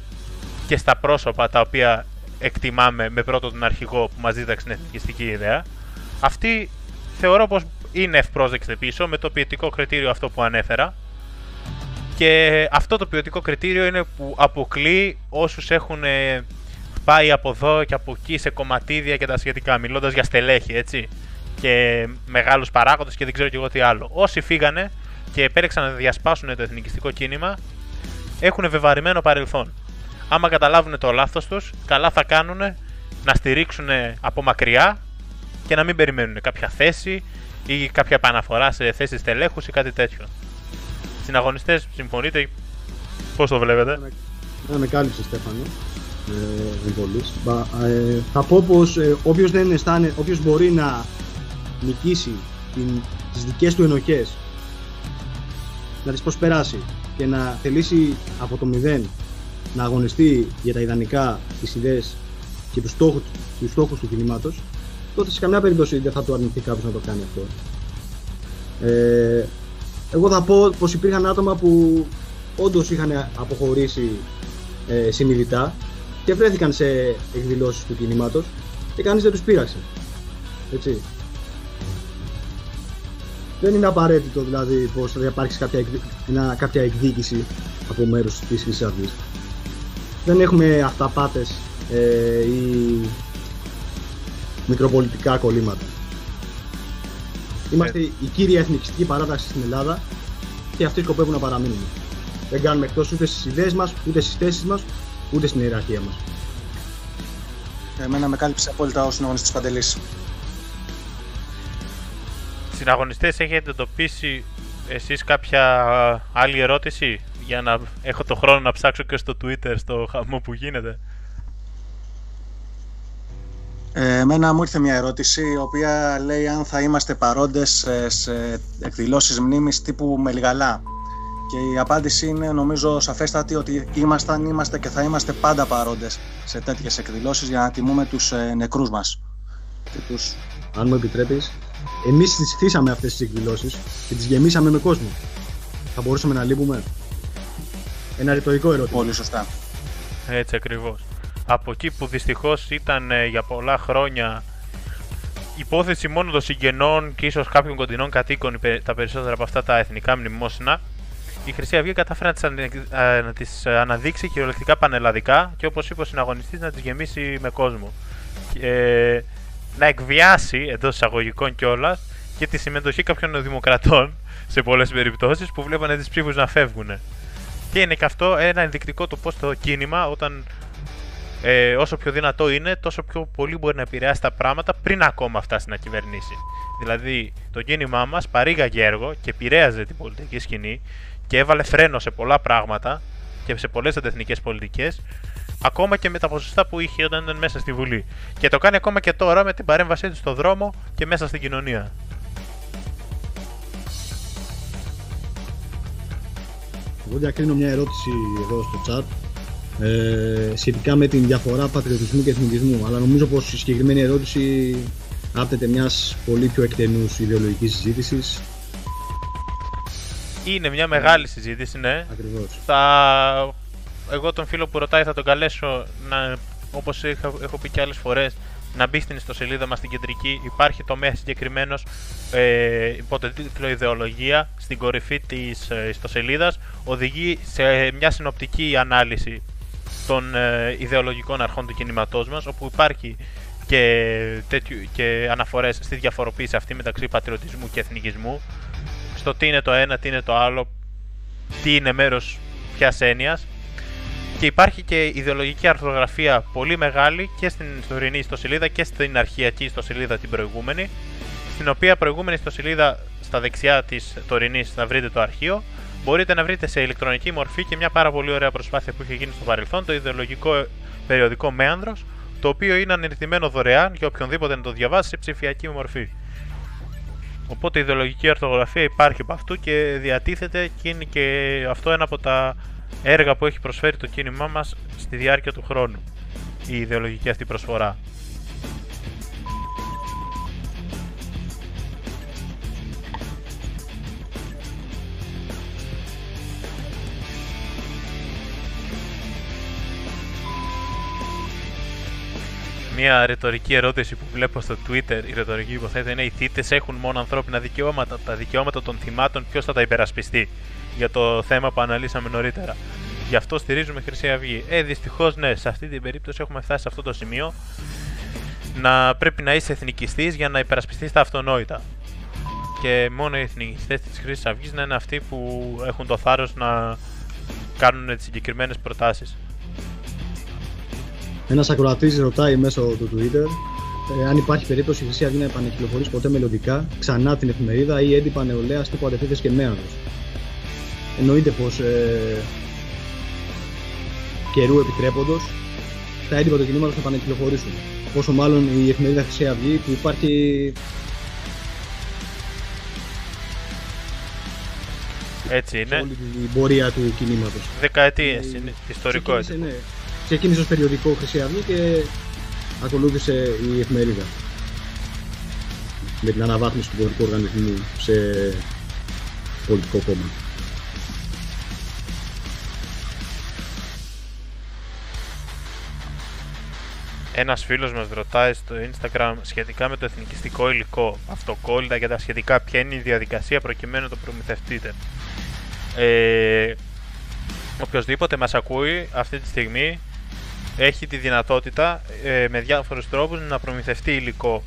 και στα πρόσωπα τα οποία εκτιμάμε με πρώτο τον αρχηγό που μας δίδαξε την εθνικιστική ιδέα. Αυτή θεωρώ πως είναι ευπρόσδεκτη πίσω με το ποιοτικό κριτήριο αυτό που ανέφερα. Και αυτό το ποιοτικό κριτήριο είναι που αποκλεί όσους έχουν ε, πάει από εδώ και από εκεί σε κομματίδια και τα σχετικά, μιλώντας για στελέχη, έτσι. Και μεγάλους παράγοντες και δεν ξέρω και εγώ τι άλλο. Όσοι φύγανε και επέλεξαν να διασπάσουν το εθνικιστικό κίνημα, έχουν βεβαρημένο παρελθόν άμα καταλάβουν το λάθος τους, καλά θα κάνουν να στηρίξουν από μακριά και να μην περιμένουν κάποια θέση ή κάποια επαναφορά σε θέσεις τελέχους ή κάτι τέτοιο. Συναγωνιστές, συμφωνείτε, πώς το βλέπετε; Να με κάλυψε Στέφανο, ε, ε, θα πω πως ε, όποιος, δεν αισθάνε, όποιος μπορεί να νικήσει την, τις δικές του ενοχές να τις προσπεράσει και να θελήσει από το μηδέν να αγωνιστεί για τα ιδανικά, τις ιδέες και τους στόχους τους στόχους του κινήματος, τότε σε καμιά περίπτωση δεν θα το αρνηθεί κάποιος να το κάνει αυτό. Ε, εγώ θα πω πως υπήρχαν άτομα που όντως είχαν αποχωρήσει ε, συνειδητά και βρέθηκαν σε εκδηλώσεις του κινήματος και κανείς δεν τους πείραξε. Έτσι. Δεν είναι απαραίτητο δηλαδή πως θα υπάρξει κάποια, κάποια εκδίκηση από μέρους της Χρυσής Αυγής δεν έχουμε αυταπάτες ε, ή μικροπολιτικά κολλήματα. Είμαστε η κύρια εθνικιστική παράταξη στην Ελλάδα και αυτοί σκοπεύουν να παραμείνουν. Δεν κάνουμε εκτός ούτε στις ιδέες μας, ούτε στις θέσεις μας, ούτε στην ιεραρχία μας. Εμένα με κάλυψε απόλυτα ο συναγωνιστής Παντελής. Συναγωνιστές, έχετε εντοπίσει εσείς κάποια άλλη ερώτηση για να έχω το χρόνο να ψάξω και στο Twitter στο χαμό που γίνεται; Ε, εμένα μου ήρθε μια ερώτηση η οποία λέει αν θα είμαστε παρόντες σε εκδηλώσεις μνήμης τύπου Μελιγαλά. Και η απάντηση είναι νομίζω σαφέστατη ότι ήμασταν, είμαστε και θα είμαστε πάντα παρόντες σε τέτοιες εκδηλώσεις για να τιμούμε τους ε, νεκρούς μας. Και τους... Αν μου επιτρέπεις, εμείς τις χτίσαμε αυτές τις εκδηλώσεις και τις γεμίσαμε με κόσμο. Θα μπορούσαμε να λείπουμε; Ένα ρητορικό ερώτημα. Πολύ σωστά. Έτσι ακριβώς. Από εκεί που δυστυχώς ήταν ε, για πολλά χρόνια υπόθεση μόνο των συγγενών και ίσως κάποιων κοντινών κατοίκων τα περισσότερα από αυτά τα εθνικά μνημόσυνα, η Χρυσή Αυγή κατάφερε να τις αναδείξει κυριολεκτικά πανελλαδικά και όπως είπε ο συναγωνιστής να τις γεμίσει με κόσμο. Και να εκβιάσει εντός εισαγωγικών κιόλας και τη συμμετοχή κάποιων δημοκρατών σε πολλές περιπτώσεις που βλέπανε τις ψήφους να φεύγουν. Και είναι και αυτό ένα ενδεικτικό το πώς το κίνημα, όταν ε, όσο πιο δυνατό είναι, τόσο πιο πολύ μπορεί να επηρεάσει τα πράγματα πριν ακόμα φτάσει να κυβερνήσει. Δηλαδή, το κίνημά μας παρήγαγε έργο και επηρέαζε την πολιτική σκηνή και έβαλε φρένο σε πολλά πράγματα και σε πολλές αντεθνικές πολιτικές ακόμα και με τα ποσοστά που είχε όταν ήταν μέσα στη Βουλή. Και το κάνει ακόμα και τώρα με την παρέμβασή του στο δρόμο και μέσα στην κοινωνία. Εγώ διακρίνω μια ερώτηση εδώ στο chat ε, σχετικά με την διαφορά πατριωτισμού και εθνικισμού. Αλλά νομίζω πως η συγκεκριμένη ερώτηση άπτεται μιας πολύ πιο εκτενούς ιδεολογικής συζήτησης. Είναι μια μεγάλη συζήτηση, ναι. Ακριβώς. Θα... Εγώ τον φίλο που ρωτάει θα τον καλέσω να, όπως είχα, έχω πει και άλλες φορές, να μπει στην ιστοσελίδα μας στην κεντρική. Υπάρχει τομέα συγκεκριμένος ε, υπό το τίτλο Ιδεολογία στην κορυφή της ε, ιστοσελίδας. Οδηγεί σε μια συνοπτική ανάλυση των ε, ιδεολογικών αρχών του κινήματός μας, όπου υπάρχει και, τέτοιου, και αναφορές στη διαφοροποίηση αυτή μεταξύ πατριωτισμού και εθνικισμού, στο τι είναι το ένα, τι είναι το άλλο, τι είναι μέρος ποιας έννοιας και υπάρχει και ιδεολογική αρθρογραφία πολύ μεγάλη και στην τωρινή ιστοσελίδα και στην αρχιακή ιστοσελίδα την προηγούμενη. Στην οποία προηγούμενη ιστοσελίδα στα δεξιά της τωρινής θα βρείτε το αρχείο. Μπορείτε να βρείτε σε ηλεκτρονική μορφή και μια πάρα πολύ ωραία προσπάθεια που είχε γίνει στο παρελθόν, το ιδεολογικό περιοδικό Μέανδρος, το οποίο είναι ανερθυμένο δωρεάν για οποιονδήποτε να το διαβάσει σε ψηφιακή μορφή. Οπότε η ιδεολογική αρθογραφία υπάρχει από αυτού και διατίθεται και είναι και αυτό ένα από τα έργα που έχει προσφέρει το κίνημά μας στη διάρκεια του χρόνου. Η ιδεολογική αυτή προσφορά. Μία ρητορική ερώτηση που βλέπω στο Twitter, η ρητορική υποθέτει είναι: Οι θήτες έχουν μόνο ανθρώπινα δικαιώματα. Τα δικαιώματα των θυμάτων, ποιος θα τα υπερασπιστεί για το θέμα που αναλύσαμε νωρίτερα. Γι' αυτό στηρίζουμε Χρυσή Αυγή. Ε, δυστυχώς ναι, σε αυτή την περίπτωση έχουμε φτάσει σε αυτό το σημείο να πρέπει να είσαι εθνικιστής για να υπερασπιστείς τα αυτονόητα. Και μόνο οι εθνικιστές της Χρυσής Αυγής να είναι αυτοί που έχουν το θάρρος να κάνουν τις συγκεκριμένες προτάσεις. Ένας ακροατής ρωτάει μέσω του Twitter ε, αν υπάρχει περίπτωση η Χρυσή Αυγή να επανεκκυλοφορήσει ποτέ μελλοντικά ξανά την εφημερίδα ή έντυπα νεολαία τύπου αντεθείτε και μέανο. Εννοείται πως ε, καιρού επιτρέποντος τα έντυπα του κινήματος θα επανεκκυλοφορήσουν. Πόσο μάλλον η εφημερίδα Χρυσή Αυγή που υπάρχει Έτσι σε είναι. όλη την πορεία του κινήματος. Δεκαετίες είναι ιστορικό Ξεκίνησε, έτσι. ναι. Ξεκίνησε ως περιοδικό Χρυσή Αυγή και ακολούθησε η εφημερίδα. Με την αναβάθμιση του πολιτικού οργανισμού σε πολιτικό κόμμα. Ένας φίλος μας ρωτάει στο Instagram σχετικά με το εθνικιστικό υλικό, αυτοκόλλητα και τα σχετικά, ποια είναι η διαδικασία προκειμένου να το προμηθευτείτε; Ε, οποιοςδήποτε μας ακούει αυτή τη στιγμή έχει τη δυνατότητα ε, με διάφορους τρόπους να προμηθευτεί υλικό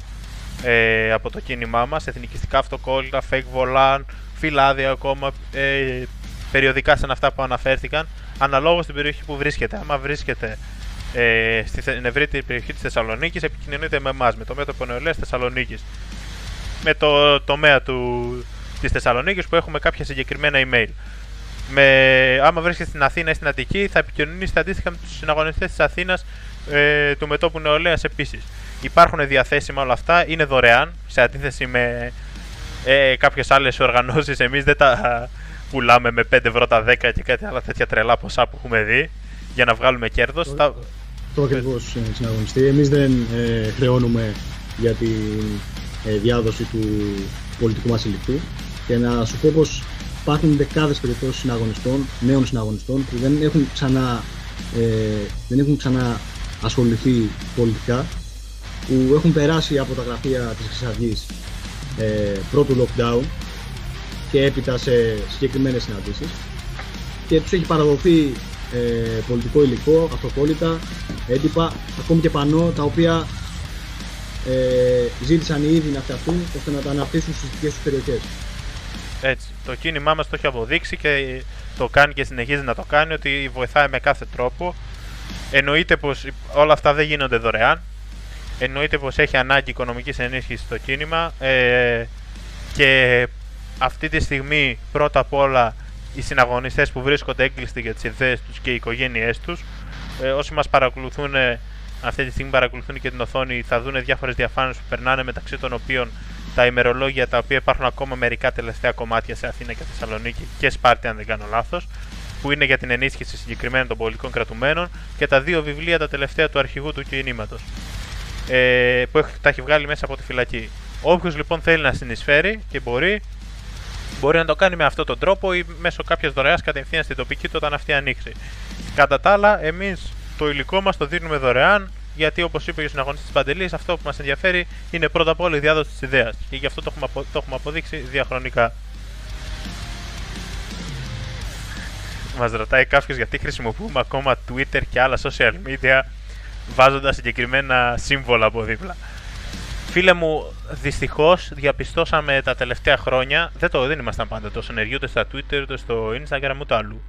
ε, από το κίνημά μας, εθνικιστικά αυτοκόλλητα, fake volant, φυλάδια ακόμα, ε, περιοδικά σαν αυτά που αναφέρθηκαν, αναλόγως στην περιοχή που βρίσκεται. Άμα βρίσκεται ε, στην ευρύτερη περιοχή της Θεσσαλονίκης, επικοινωνείτε με εμάς, με το μέτωπο νεολαίας Θεσσαλονίκης. Με το τομέα του, της Θεσσαλονίκης που έχουμε κάποια συγκεκριμένα email. Με, άμα βρίσκεται στην Αθήνα ή στην Αττική, θα επικοινωνήσετε αντίστοιχα με τους συναγωνιστές της Αθήνας ε, του μετόπου νεολαίας επίσης. Υπάρχουν διαθέσιμα όλα αυτά, είναι δωρεάν, σε αντίθεση με ε, κάποιες άλλες οργανώσεις. Εμείς δεν τα πουλάμε με 5 ευρώ τα 10 και κάτι άλλα τέτοια τρελά ποσά που έχουμε δει για να βγάλουμε κέρδος. Τα... Το ακριβώς συναγωνιστή. Εμείς δεν ε, χρεώνουμε για τη ε, διάδοση του πολιτικού μας υλικού. Και να σου πω πως υπάρχουν δεκάδες περιπτώσεις συναγωνιστών, νέων συναγωνιστών που δεν έχουν ξανά, ε, δεν έχουν ξανά ασχοληθεί πολιτικά, που έχουν περάσει από τα γραφεία της Χρυσής Αυγής ε, πρώτου lockdown και έπειτα σε συγκεκριμένες συναντήσεις και τους έχει παραδοθεί ε, πολιτικό υλικό, αυτοκόλλητα, έντυπα, ακόμη και πανό τα οποία ε, ζήτησαν οι ίδιοι να φτιαχτούν ώστε να τα αναπτύσσουν στις δικές τους περιοχές. Έτσι. Το κίνημά μας το έχει αποδείξει και το κάνει και συνεχίζει να το κάνει ότι βοηθάει με κάθε τρόπο. Εννοείται πως όλα αυτά δεν γίνονται δωρεάν. Εννοείται πως έχει ανάγκη οικονομικής ενίσχυσης το κίνημα ε, και αυτή τη στιγμή πρώτα απ' όλα οι συναγωνιστές που βρίσκονται έγκλειστοι για τις ιδέες τους και οι οικογένειές τους. Ε, όσοι μας παρακολουθούν ε, αυτή τη στιγμή παρακολουθούν και την οθόνη θα δουν διάφορες διαφάνειες που περνάνε μεταξύ των οποίων τα ημερολόγια τα οποία υπάρχουν ακόμα μερικά τελευταία κομμάτια σε Αθήνα και Θεσσαλονίκη και Σπάρτη αν δεν κάνω λάθος που είναι για την ενίσχυση συγκεκριμένων των πολιτικών κρατουμένων και τα δύο βιβλία τα τελευταία του αρχηγού του κινήματος. Ε, που τα έχει βγάλει μέσα από τη φυλακή. Όποιος λοιπόν θέλει να συνεισφέρει και μπορεί, μπορεί να το κάνει με αυτόν τον τρόπο ή μέσω κάποιας δωρεάς κατευθείαν στην τοπική του όταν αυτή ανοίξει. Κατά τα άλλα, εμείς το υλικό μας το δίνουμε δωρεάν γιατί όπως είπε ο συναγωνιστής Παντελής, αυτό που μας ενδιαφέρει είναι πρώτα απ' όλα η διάδοση της ιδέας και γι' αυτό το έχουμε, το έχουμε αποδείξει διαχρονικά. Μας ρωτάει κάποιο γιατί χρησιμοποιούμε ακόμα Twitter και άλλα social media βάζοντας συγκεκριμένα σύμβολα από δίπλα. Φίλε μου, δυστυχώς διαπιστώσαμε τα τελευταία χρόνια, δεν, το, δεν ήμασταν πάντα τόσο ενεργοί ούτε στα Twitter, ούτε στο Instagram, ούτε αλλού.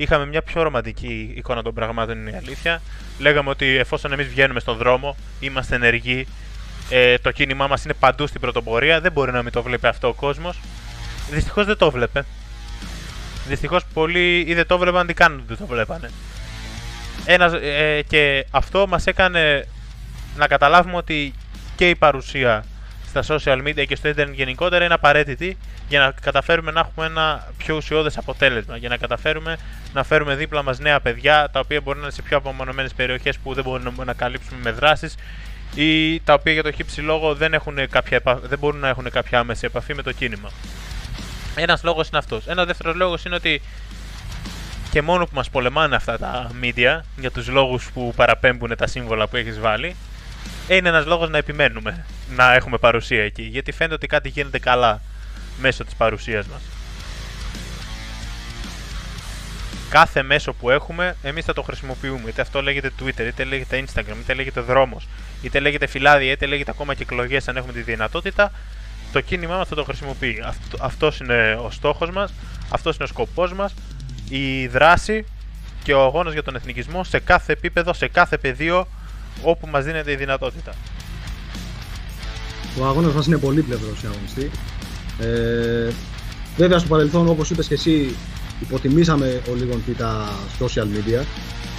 Είχαμε μια πιο ρομαντική εικόνα των πραγμάτων, είναι η αλήθεια. Λέγαμε ότι εφόσον εμείς βγαίνουμε στον δρόμο, είμαστε ενεργοί, ε, το κίνημά μας είναι παντού στην πρωτοπορία, δεν μπορεί να μην το βλέπει αυτό ο κόσμος. Δυστυχώς δεν το βλέπε. Δυστυχώς πολλοί ή δεν το βλέπαν ή καν δεν το βλέπανε. Ένας, ε, και αυτό μας έκανε να καταλάβουμε ότι και η παρουσία στα social media και στο internet γενικότερα είναι απαραίτητη για να καταφέρουμε να έχουμε ένα πιο ουσιώδες αποτέλεσμα. Για να καταφέρουμε να φέρουμε δίπλα μας νέα παιδιά τα οποία μπορεί να είναι σε πιο απομονωμένες περιοχές που δεν μπορούμε να καλύψουμε με δράσεις ή τα οποία για το χύψη λόγο δεν, έχουν κάποια, δεν μπορούν να έχουν κάποια άμεση επαφή με το κίνημα. Ένας λόγος είναι αυτός. Ένας δεύτερος λόγος είναι ότι και μόνο που μας πολεμάνε αυτά τα media για τους λόγους που παραπέμπουν τα σύμβολα που έχεις βάλει, είναι ένας λόγος να επιμένουμε να έχουμε παρουσία εκεί. Γιατί φαίνεται ότι κάτι γίνεται καλά μέσω της παρουσίας μας. Κάθε μέσο που έχουμε, εμείς θα το χρησιμοποιούμε. Είτε αυτό λέγεται Twitter, είτε λέγεται Instagram, είτε λέγεται δρόμος, είτε λέγεται φυλάδια, είτε λέγεται ακόμα και εκλογές αν έχουμε τη δυνατότητα το κίνημά μας θα το χρησιμοποιεί. Αυτό, αυτός είναι ο στόχος μας, αυτός είναι ο σκοπός μας, η δράση και ο αγώνας για τον εθνικισμό σε κάθε επίπεδο, σε κάθε πεδίο όπου μας δίνεται η δυνατότητα. Ο αγώνας μας είναι πολύπλευρος, αγωνιστή. Ε, βέβαια στο παρελθόν, όπως είπες και εσύ, υποτιμήσαμε ο λίγο τα social media,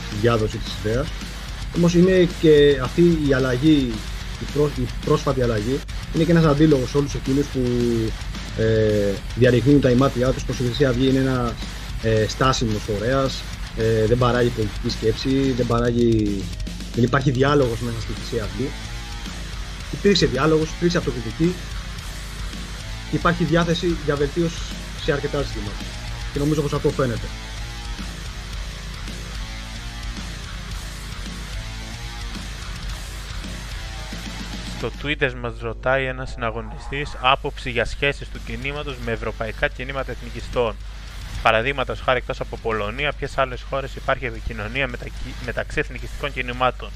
τη διάδοση της ιδέας. Όμως είναι και αυτή η αλλαγή η, πρό, η πρόσφατη αλλαγή είναι και ένας αντίλογος σε όλους εκείνους που ε, διαρριγνύουν τα ημάτια τους πω η Χρυσή Αυγή είναι ένα ε, στάσιμος φορέας, ε, δεν παράγει πολιτική σκέψη, δεν, παράγει, δεν υπάρχει διάλογος μέσα στη Χρυσή Αυγή. Υπήρξε διάλογος, υπήρξε αυτοκριτική υπάρχει διάθεση για βελτίωση σε αρκετά ζητήματα. Και νομίζω πως αυτό φαίνεται. Στο Twitter μας ρωτάει ένας συναγωνιστής άποψη για σχέσεις του κινήματος με ευρωπαϊκά κινήματα εθνικιστών. Παραδείγματα χάρη εκτός από Πολωνία, ποιες άλλες χώρες υπάρχει επικοινωνία μεταξύ εθνικιστικών κινημάτων;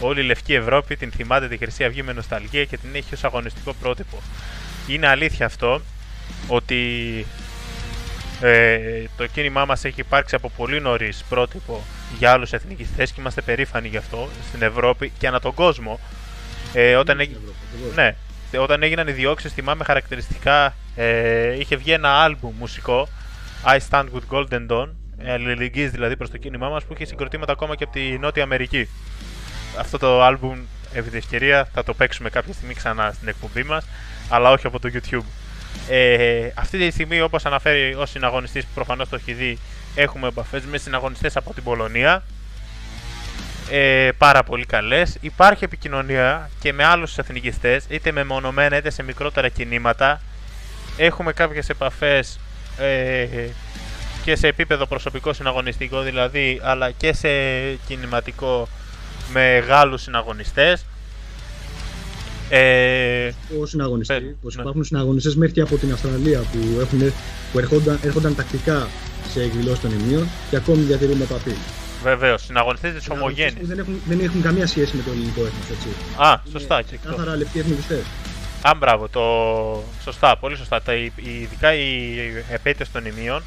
Όλη η Λευκή Ευρώπη την θυμάται τη Χρυσή Αυγή με νοσταλγία και την έχει ως αγωνιστικό πρότυπο. Είναι αλήθεια αυτό ότι ε, το κίνημά μας έχει υπάρξει από πολύ νωρίς πρότυπο για άλλους εθνικιστές και είμαστε περήφανοι γι' αυτό στην Ευρώπη και ανά τον κόσμο ε, όταν, έγι... ναι, όταν έγιναν οι διώξεις, θυμάμαι χαρακτηριστικά ε, είχε βγει ένα άλμπουμ μουσικό I Stand With Golden Dawn αλληλεγγύης δηλαδή προς το κίνημά μας που είχε συγκροτήματα ακόμα και από τη Νότια Αμερική αυτό το άλμπουμ επί τη ευκαιρία θα το παίξουμε κάποια στιγμή ξανά στην εκπομπή μας αλλά όχι από το YouTube ε, αυτή τη στιγμή όπως αναφέρει ο συναγωνιστής που προφανώς το έχει δει έχουμε επαφές με συναγωνιστές από την Πολωνία ε, πάρα πολύ καλές. Υπάρχει επικοινωνία και με άλλους εθνικιστές, είτε με μονομένα είτε σε μικρότερα κινήματα. Έχουμε κάποιες επαφές ε, και σε επίπεδο προσωπικό συναγωνιστικό δηλαδή, αλλά και σε κινηματικό με Γάλλους συναγωνιστές. Ε, ο συναγωνιστή, πως ναι. υπάρχουν συναγωνιστές μέχρι και από την Αυστραλία που, έχουν, που έρχονταν, έρχονταν τακτικά σε εκδηλώσεις των ημείων και ακόμη διατηρούν επαφή. Βεβαίως, συναγωνιστές της ομογένεια. Δεν έχουν, δεν έχουν καμία σχέση με το ελληνικό έθνος, έτσι. Α, σωστά. Είναι κάθαρα λεπτοί εθνικιστές. Α, μπράβο, το... σωστά, πολύ σωστά. Τα, ειδικά οι επέτειες των ημείων,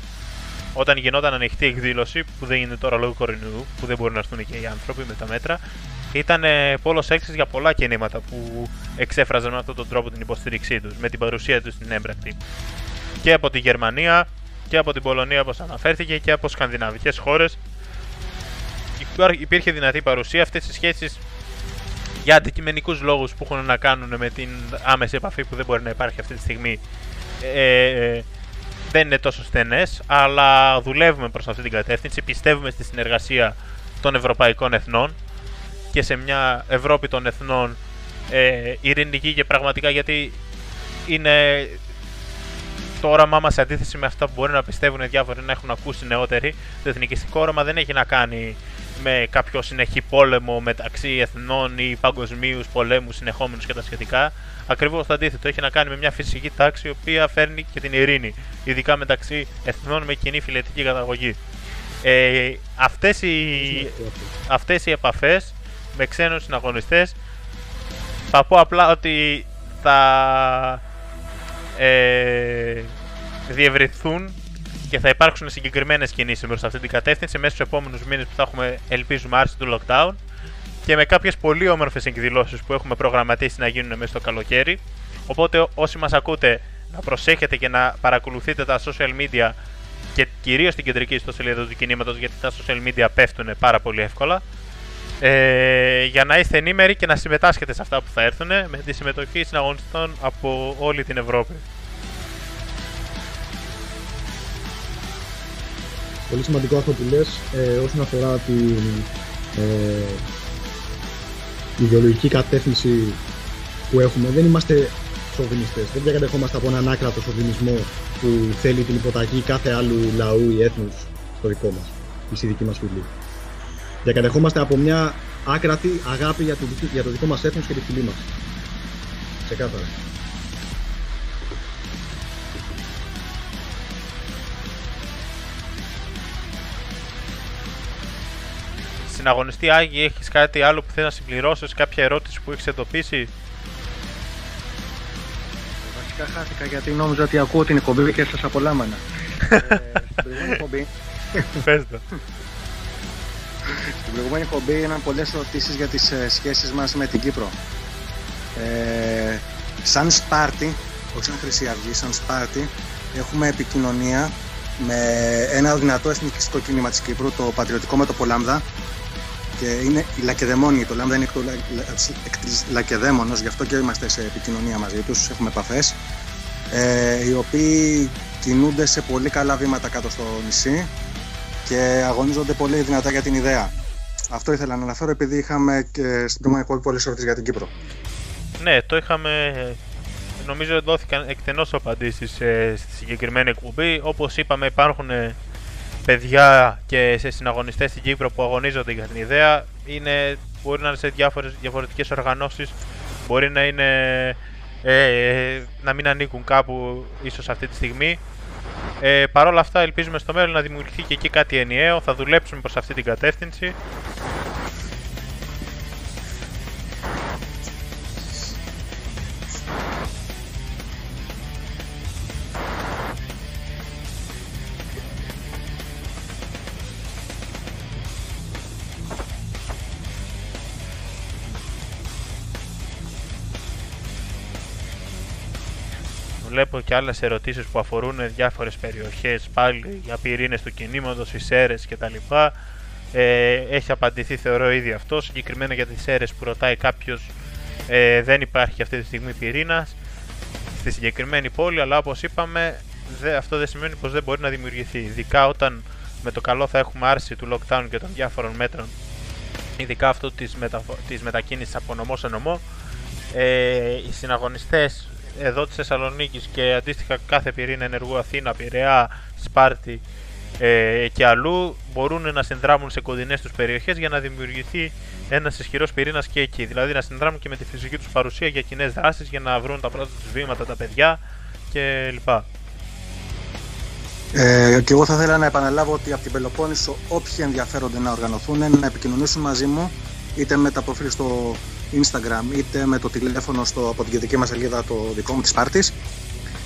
όταν γινόταν ανοιχτή εκδήλωση, που δεν είναι τώρα λόγω κορονοϊού, που δεν μπορούν να έρθουν και οι άνθρωποι με τα μέτρα, ήταν πόλος έξι για πολλά κινήματα που εξέφραζαν με αυτόν τον τρόπο την υποστήριξή τους, με την παρουσία τους στην έμπρακτη. Και από τη Γερμανία και από την Πολωνία όπως αναφέρθηκε και από σκανδιναβικές χώρες υπήρχε δυνατή παρουσία αυτές οι σχέσεις για αντικειμενικούς λόγους που έχουν να κάνουν με την άμεση επαφή που δεν μπορεί να υπάρχει αυτή τη στιγμή ε, ε δεν είναι τόσο στενές αλλά δουλεύουμε προς αυτή την κατεύθυνση πιστεύουμε στη συνεργασία των ευρωπαϊκών εθνών και σε μια Ευρώπη των εθνών ε, ειρηνική και πραγματικά γιατί είναι το όραμά μας σε αντίθεση με αυτά που μπορεί να πιστεύουν διάφοροι να έχουν ακούσει νεότεροι. Το εθνικιστικό όραμα δεν έχει να κάνει με κάποιο συνεχή πόλεμο μεταξύ εθνών ή παγκοσμίους πολέμους συνεχόμενους και τα σχετικά. Ακριβώς το αντίθετο. Έχει να κάνει με μια φυσική τάξη η οποία φέρνει και την ειρήνη. Ειδικά μεταξύ εθνών με κοινή φιλετική καταγωγή. Ε, αυτές, οι, αυτές οι επαφές με ξένους συναγωνιστές θα πω απλά ότι θα ε, διευρυθούν και θα υπάρξουν συγκεκριμένες κινήσεις προς αυτή την κατεύθυνση μέσα στους επόμενους μήνες που θα έχουμε ελπίζουμε άρση του lockdown και με κάποιες πολύ όμορφες εκδηλώσεις που έχουμε προγραμματίσει να γίνουν μέσα στο καλοκαίρι οπότε όσοι μας ακούτε να προσέχετε και να παρακολουθείτε τα social media και κυρίως την κεντρική ιστοσελίδα του κινήματος γιατί τα social media πέφτουν πάρα πολύ εύκολα ε, για να είστε ενήμεροι και να συμμετάσχετε σε αυτά που θα έρθουν με τη συμμετοχή συναγωνιστών από όλη την Ευρώπη. Πολύ σημαντικό αυτό που λες ε, όσον αφορά την ε, ιδεολογική κατεύθυνση που έχουμε. Δεν είμαστε σοβινιστές, δεν διακατεχόμαστε από έναν άκρατο σοβινισμό που θέλει την υποταγή κάθε άλλου λαού ή έθνους στο δικό μας, στη δική μας φυλή διακατεχόμαστε από μια άκρατη αγάπη για το, για το δικό μας έθνος και τη φυλή μας. Ξεκάθαρα. Συναγωνιστή Άγη, έχεις κάτι άλλο που θες να συμπληρώσεις, κάποια ερώτηση που έχεις εντοπίσει; Βασικά χάθηκα γιατί νόμιζα ότι ακούω την εκπομπή και σας απολάμβανα. ε, στην προηγούμενη εκπομπή... [laughs] Πες το. Στην προηγούμενη εκπομπή έγιναν πολλές ερωτήσεις για τις ε, σχέσεις μας με την Κύπρο. Ε, σαν Σπάρτη, όχι σαν Χρυσή Αυγή, σαν Σπάρτη, έχουμε επικοινωνία με ένα δυνατό εθνικιστικό κίνημα της Κύπρου, το Πατριωτικό Μέτωπο Λάμδα. Και είναι η Λακεδαιμόνη, το Λάμδα είναι εκ της Λακεδαίμονος, γι' αυτό και είμαστε σε επικοινωνία μαζί τους, έχουμε επαφές. Ε, οι οποίοι κινούνται σε πολύ καλά βήματα κάτω στο νησί και αγωνίζονται πολύ δυνατά για την ιδέα. Αυτό ήθελα να αναφέρω επειδή είχαμε και στην προηγούμενη εκπομπή πολλέ ερωτήσει για την Κύπρο. Ναι, το είχαμε. Νομίζω δόθηκαν εκτενώς απαντήσεις στη συγκεκριμένη εκπομπή. Όπως είπαμε, υπάρχουν παιδιά και σε συναγωνιστές στην Κύπρο που αγωνίζονται για την ιδέα. Είναι, μπορεί να είναι σε διάφορες, διαφορετικές οργανώσεις, μπορεί να είναι ε, να μην ανήκουν κάπου ίσως αυτή τη στιγμή. Ε, Παρ' όλα αυτά ελπίζουμε στο μέλλον να δημιουργηθεί και εκεί κάτι ενιαίο, θα δουλέψουμε προς αυτή την κατεύθυνση. Βλέπω και άλλες ερωτήσεις που αφορούν διάφορες περιοχές πάλι για πυρήνες του κινήματος, οι ΣΕΡΕΣ κτλ. Ε, έχει απαντηθεί θεωρώ ήδη αυτό, συγκεκριμένα για τις ΣΕΡΕΣ που ρωτάει κάποιος ε, δεν υπάρχει αυτή τη στιγμή πυρήνα στη συγκεκριμένη πόλη, αλλά όπως είπαμε δε, αυτό δεν σημαίνει πως δεν μπορεί να δημιουργηθεί, ειδικά όταν με το καλό θα έχουμε άρση του lockdown και των διάφορων μέτρων, ειδικά αυτό της, μετα... της μετακίνησης από νομό σε νομό, ε, οι συναγωνιστές εδώ της Θεσσαλονίκης και αντίστοιχα κάθε πυρήνα ενεργού Αθήνα, Πειραιά, Σπάρτη ε, και αλλού μπορούν να συνδράμουν σε κοντινές τους περιοχές για να δημιουργηθεί ένας ισχυρός πυρήνας και εκεί. Δηλαδή να συνδράμουν και με τη φυσική τους παρουσία για κοινές δράσεις, για να βρουν τα πρώτα τους βήματα τα παιδιά κλπ. Ε, και εγώ θα ήθελα να επαναλάβω ότι από την Πελοπόννησο όποιοι ενδιαφέρονται να οργανωθούν να επικοινωνήσουν μαζί μου είτε με τα προφίλ στο Instagram είτε με το τηλέφωνο στο, από την κεντρική μας σελίδα το δικό μου της πάρτης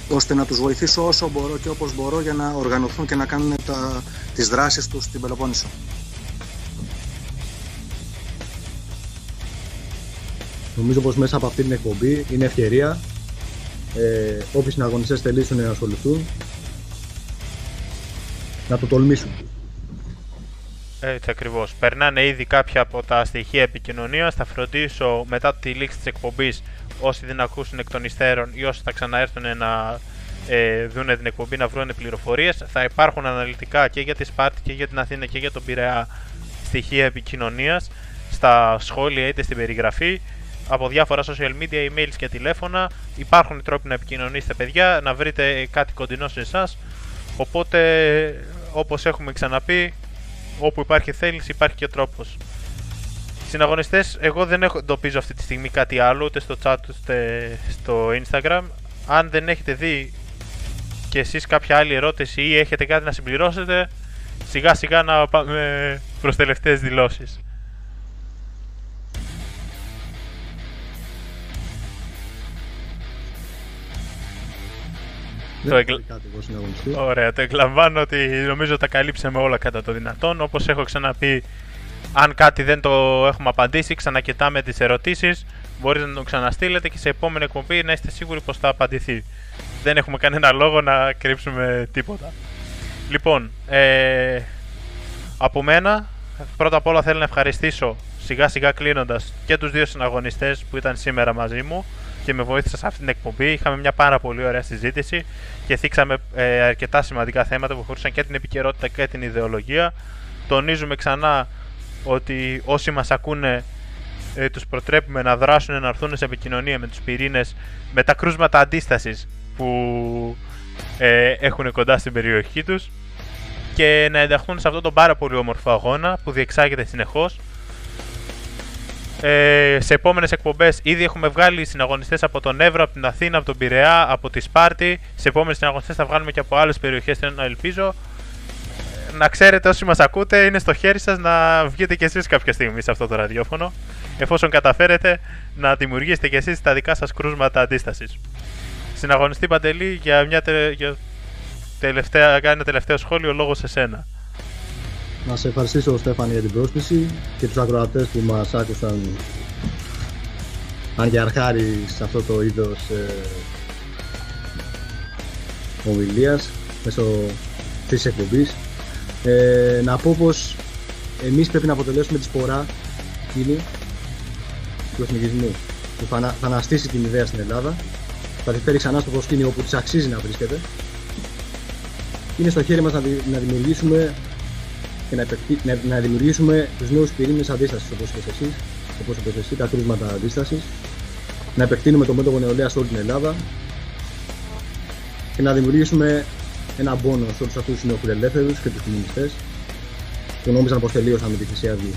ώστε να τους βοηθήσω όσο μπορώ και όπως μπορώ για να οργανωθούν και να κάνουν τα, τις δράσεις τους στην Πελοπόννησο. Νομίζω πως μέσα από αυτή την εκπομπή είναι ευκαιρία ε, όποιοι συναγωνιστές θελήσουν να ασχοληθούν να το τολμήσουν. Έτσι ακριβώς. Περνάνε ήδη κάποια από τα στοιχεία επικοινωνίας. Θα φροντίσω μετά τη λήξη της εκπομπής όσοι δεν ακούσουν εκ των υστέρων ή όσοι θα ξαναέρθουν να ε, δουν την εκπομπή να βρουν πληροφορίες. Θα υπάρχουν αναλυτικά και για τη Σπάρτη και για την Αθήνα και για τον Πειραιά στοιχεία επικοινωνίας στα σχόλια είτε στην περιγραφή από διάφορα social media, emails και τηλέφωνα. Υπάρχουν τρόποι να επικοινωνήσετε, παιδιά, να βρείτε κάτι κοντινό σε εσάς. Οπότε, όπως έχουμε ξαναπεί, όπου υπάρχει θέληση υπάρχει και τρόπος. Συναγωνιστές, εγώ δεν έχω εντοπίζω αυτή τη στιγμή κάτι άλλο ούτε στο chat ούτε στο Instagram. Αν δεν έχετε δει και εσείς κάποια άλλη ερώτηση ή έχετε κάτι να συμπληρώσετε, σιγά σιγά να πάμε προς τελευταίες δηλώσεις. Δεν Το έχω εγκλ- κάτι εγώ συναγωνιστή. Ωραία, το εκλαμβάνω ότι νομίζω τα καλύψαμε όλα κατά το δυνατόν. Όπως έχω ξαναπεί, αν κάτι δεν το έχουμε απαντήσει, ξανακοιτάμε τις ερωτήσεις. Μπορείτε να το ξαναστείλετε και σε επόμενη εκπομπή να είστε σίγουροι πως θα απαντηθεί. Δεν έχουμε κανένα λόγο να κρύψουμε τίποτα. Λοιπόν, ε, από μένα, πρώτα απ' όλα θέλω να ευχαριστήσω σιγά σιγά κλείνοντας και τους δύο συναγωνιστές που ήταν σήμερα μαζί μου και με βοήθησαν σε αυτή την εκπομπή. Είχαμε μια πάρα πολύ ωραία συζήτηση και θίξαμε ε, αρκετά σημαντικά θέματα που αφορούσαν και την επικαιρότητα και την ιδεολογία. Τονίζουμε ξανά ότι όσοι μας ακούνε ε, τους προτρέπουμε να δράσουν, να έρθουν σε επικοινωνία με τους πυρήνες, με τα κρούσματα αντίστασης που ε, έχουν κοντά στην περιοχή τους και να ενταχθούν σε αυτόν τον πάρα πολύ όμορφο αγώνα που διεξάγεται συνεχώς. Ε, σε επόμενες εκπομπές ήδη έχουμε βγάλει συναγωνιστές από τον Εύρο, από την Αθήνα, από τον Πειραιά, από τη Σπάρτη. Σε επόμενες συναγωνιστές θα βγάλουμε και από άλλες περιοχές, θέλω να ελπίζω. Ε, Να ξέρετε όσοι μας ακούτε, είναι στο χέρι σας να βγείτε κι εσείς κάποια στιγμή σε αυτό το ραδιόφωνο. Εφόσον καταφέρετε να δημιουργήσετε κι εσείς τα δικά σας κρούσματα αντίστασης. Συναγωνιστή Παντελή για μια τε- για τελευταία, κάνει ένα τελευταίο σχόλιο λόγω σε σένα. Να σε ευχαριστήσω Στέφανη για την πρόσκληση και τους ακροατές που μας άκουσαν αν και αρχάρι σε αυτό το είδος ε, ομιλίας μέσω της εκπομπής. Ε, να πω πως εμείς πρέπει να αποτελέσουμε τη σπορά εκείνη του εθνικισμού που θα, ανα- θα αναστήσει την ιδέα στην Ελλάδα θα τη φέρει ξανά στο προσκήνιο όπου της αξίζει να βρίσκεται είναι στο χέρι μας να, δη- να δημιουργήσουμε και να, επεκτεί- να, να δημιουργήσουμε τους νέους πυρήνες αντίστασης όπως είπες εσύ, όπως είπες εσύ, τα κρούσματα αντίστασης, να επεκτείνουμε το μέτωπο νεολαίας σε όλη την Ελλάδα και να δημιουργήσουμε ένα πόνο σε όλους αυτούς τους νεοφιλελεύθερους και τους κομμουνιστές που νόμιζαν πως τελείωσαν με τη Χρυσή Αυγή.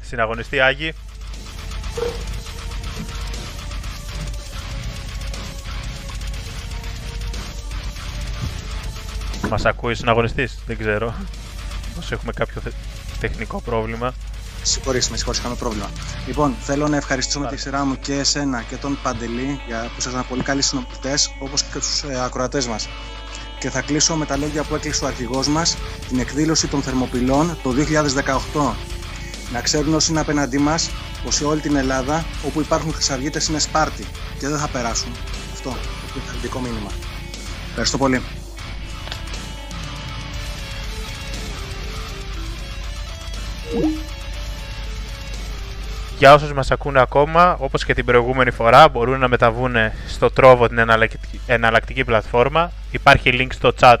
Συναγωνιστή Άγη. Μας ακούει συναγωνιστής, δεν ξέρω. Όσο έχουμε κάποιο θε- τεχνικό πρόβλημα. Συγχωρήστε με, συγχωρήστε, είχαμε πρόβλημα. Λοιπόν, θέλω να ευχαριστήσω με τη σειρά μου και εσένα και τον Παντελή για που ήσασταν πολύ καλοί συνοπτέ, όπως και τους ε, ακροατές μας. Και θα κλείσω με τα λόγια που έκλεισε ο αρχηγός μας, την εκδήλωση των Θερμοπυλών το 2018. Να ξέρουν όσοι είναι απέναντί μας πως σε όλη την Ελλάδα όπου υπάρχουν χρυσαυγίτες είναι Σπάρτη και δεν θα περάσουν. Αυτό είναι το θετικό μήνυμα. Ευχαριστώ πολύ. Για όσους μας ακούνε ακόμα, όπως και την προηγούμενη φορά, μπορούν να μεταβούν στο Trovo την εναλλακτική, εναλλακτική πλατφόρμα. Υπάρχει link στο chat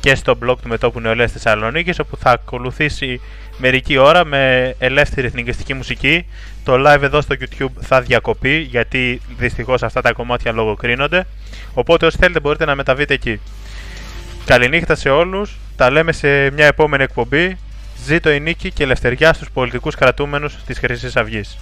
και στο blog του Μετώπου Νεολαίας Θεσσαλονίκης, όπου θα ακολουθήσει μερική ώρα με ελεύθερη εθνικιστική μουσική. Το live εδώ στο YouTube θα διακοπεί, γιατί δυστυχώς αυτά τα κομμάτια λογοκρίνονται. Οπότε όσοι θέλετε μπορείτε να μεταβείτε εκεί. Καληνύχτα σε όλους, τα λέμε σε μια επόμενη εκπομπή. Ζήτω η νίκη και ελευθεριά στους πολιτικούς κρατούμενους της Χρυσής Αυγής.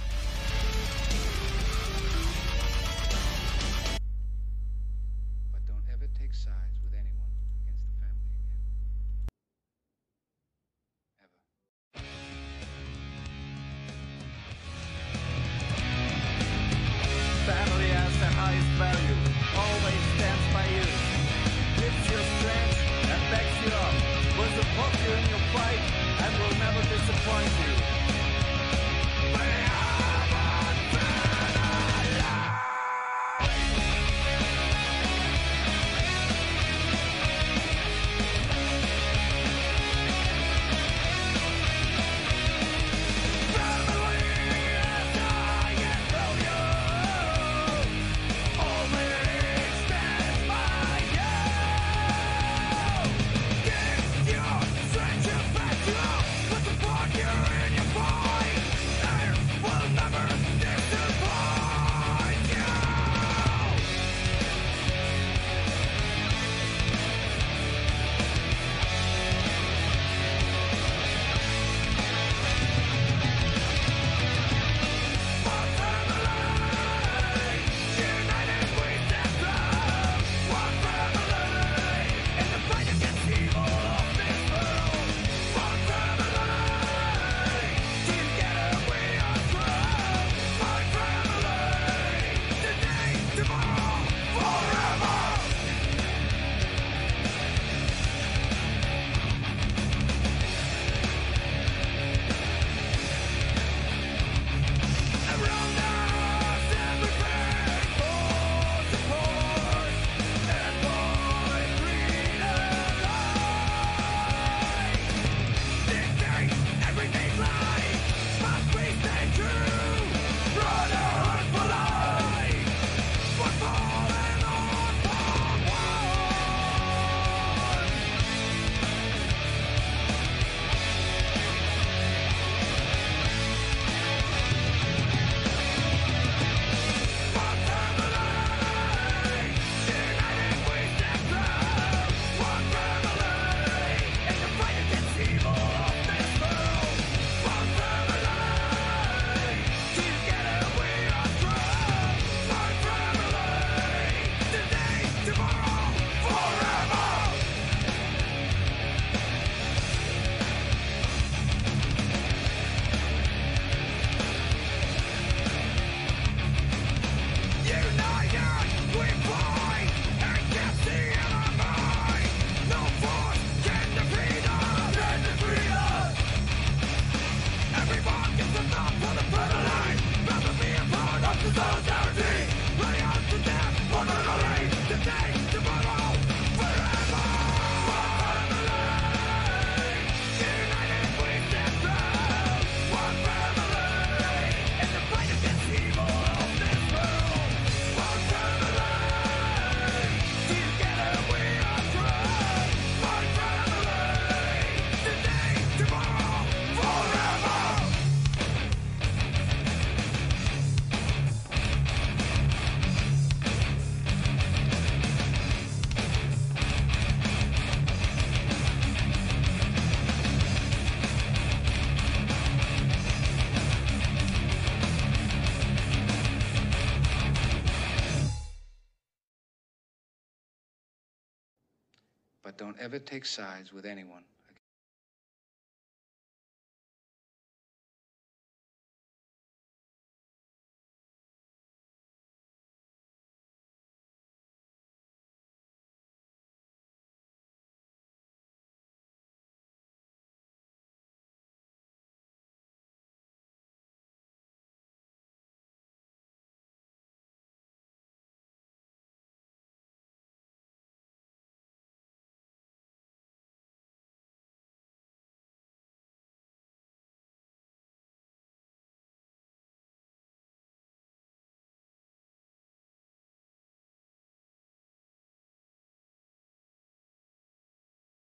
Ever take sides with anyone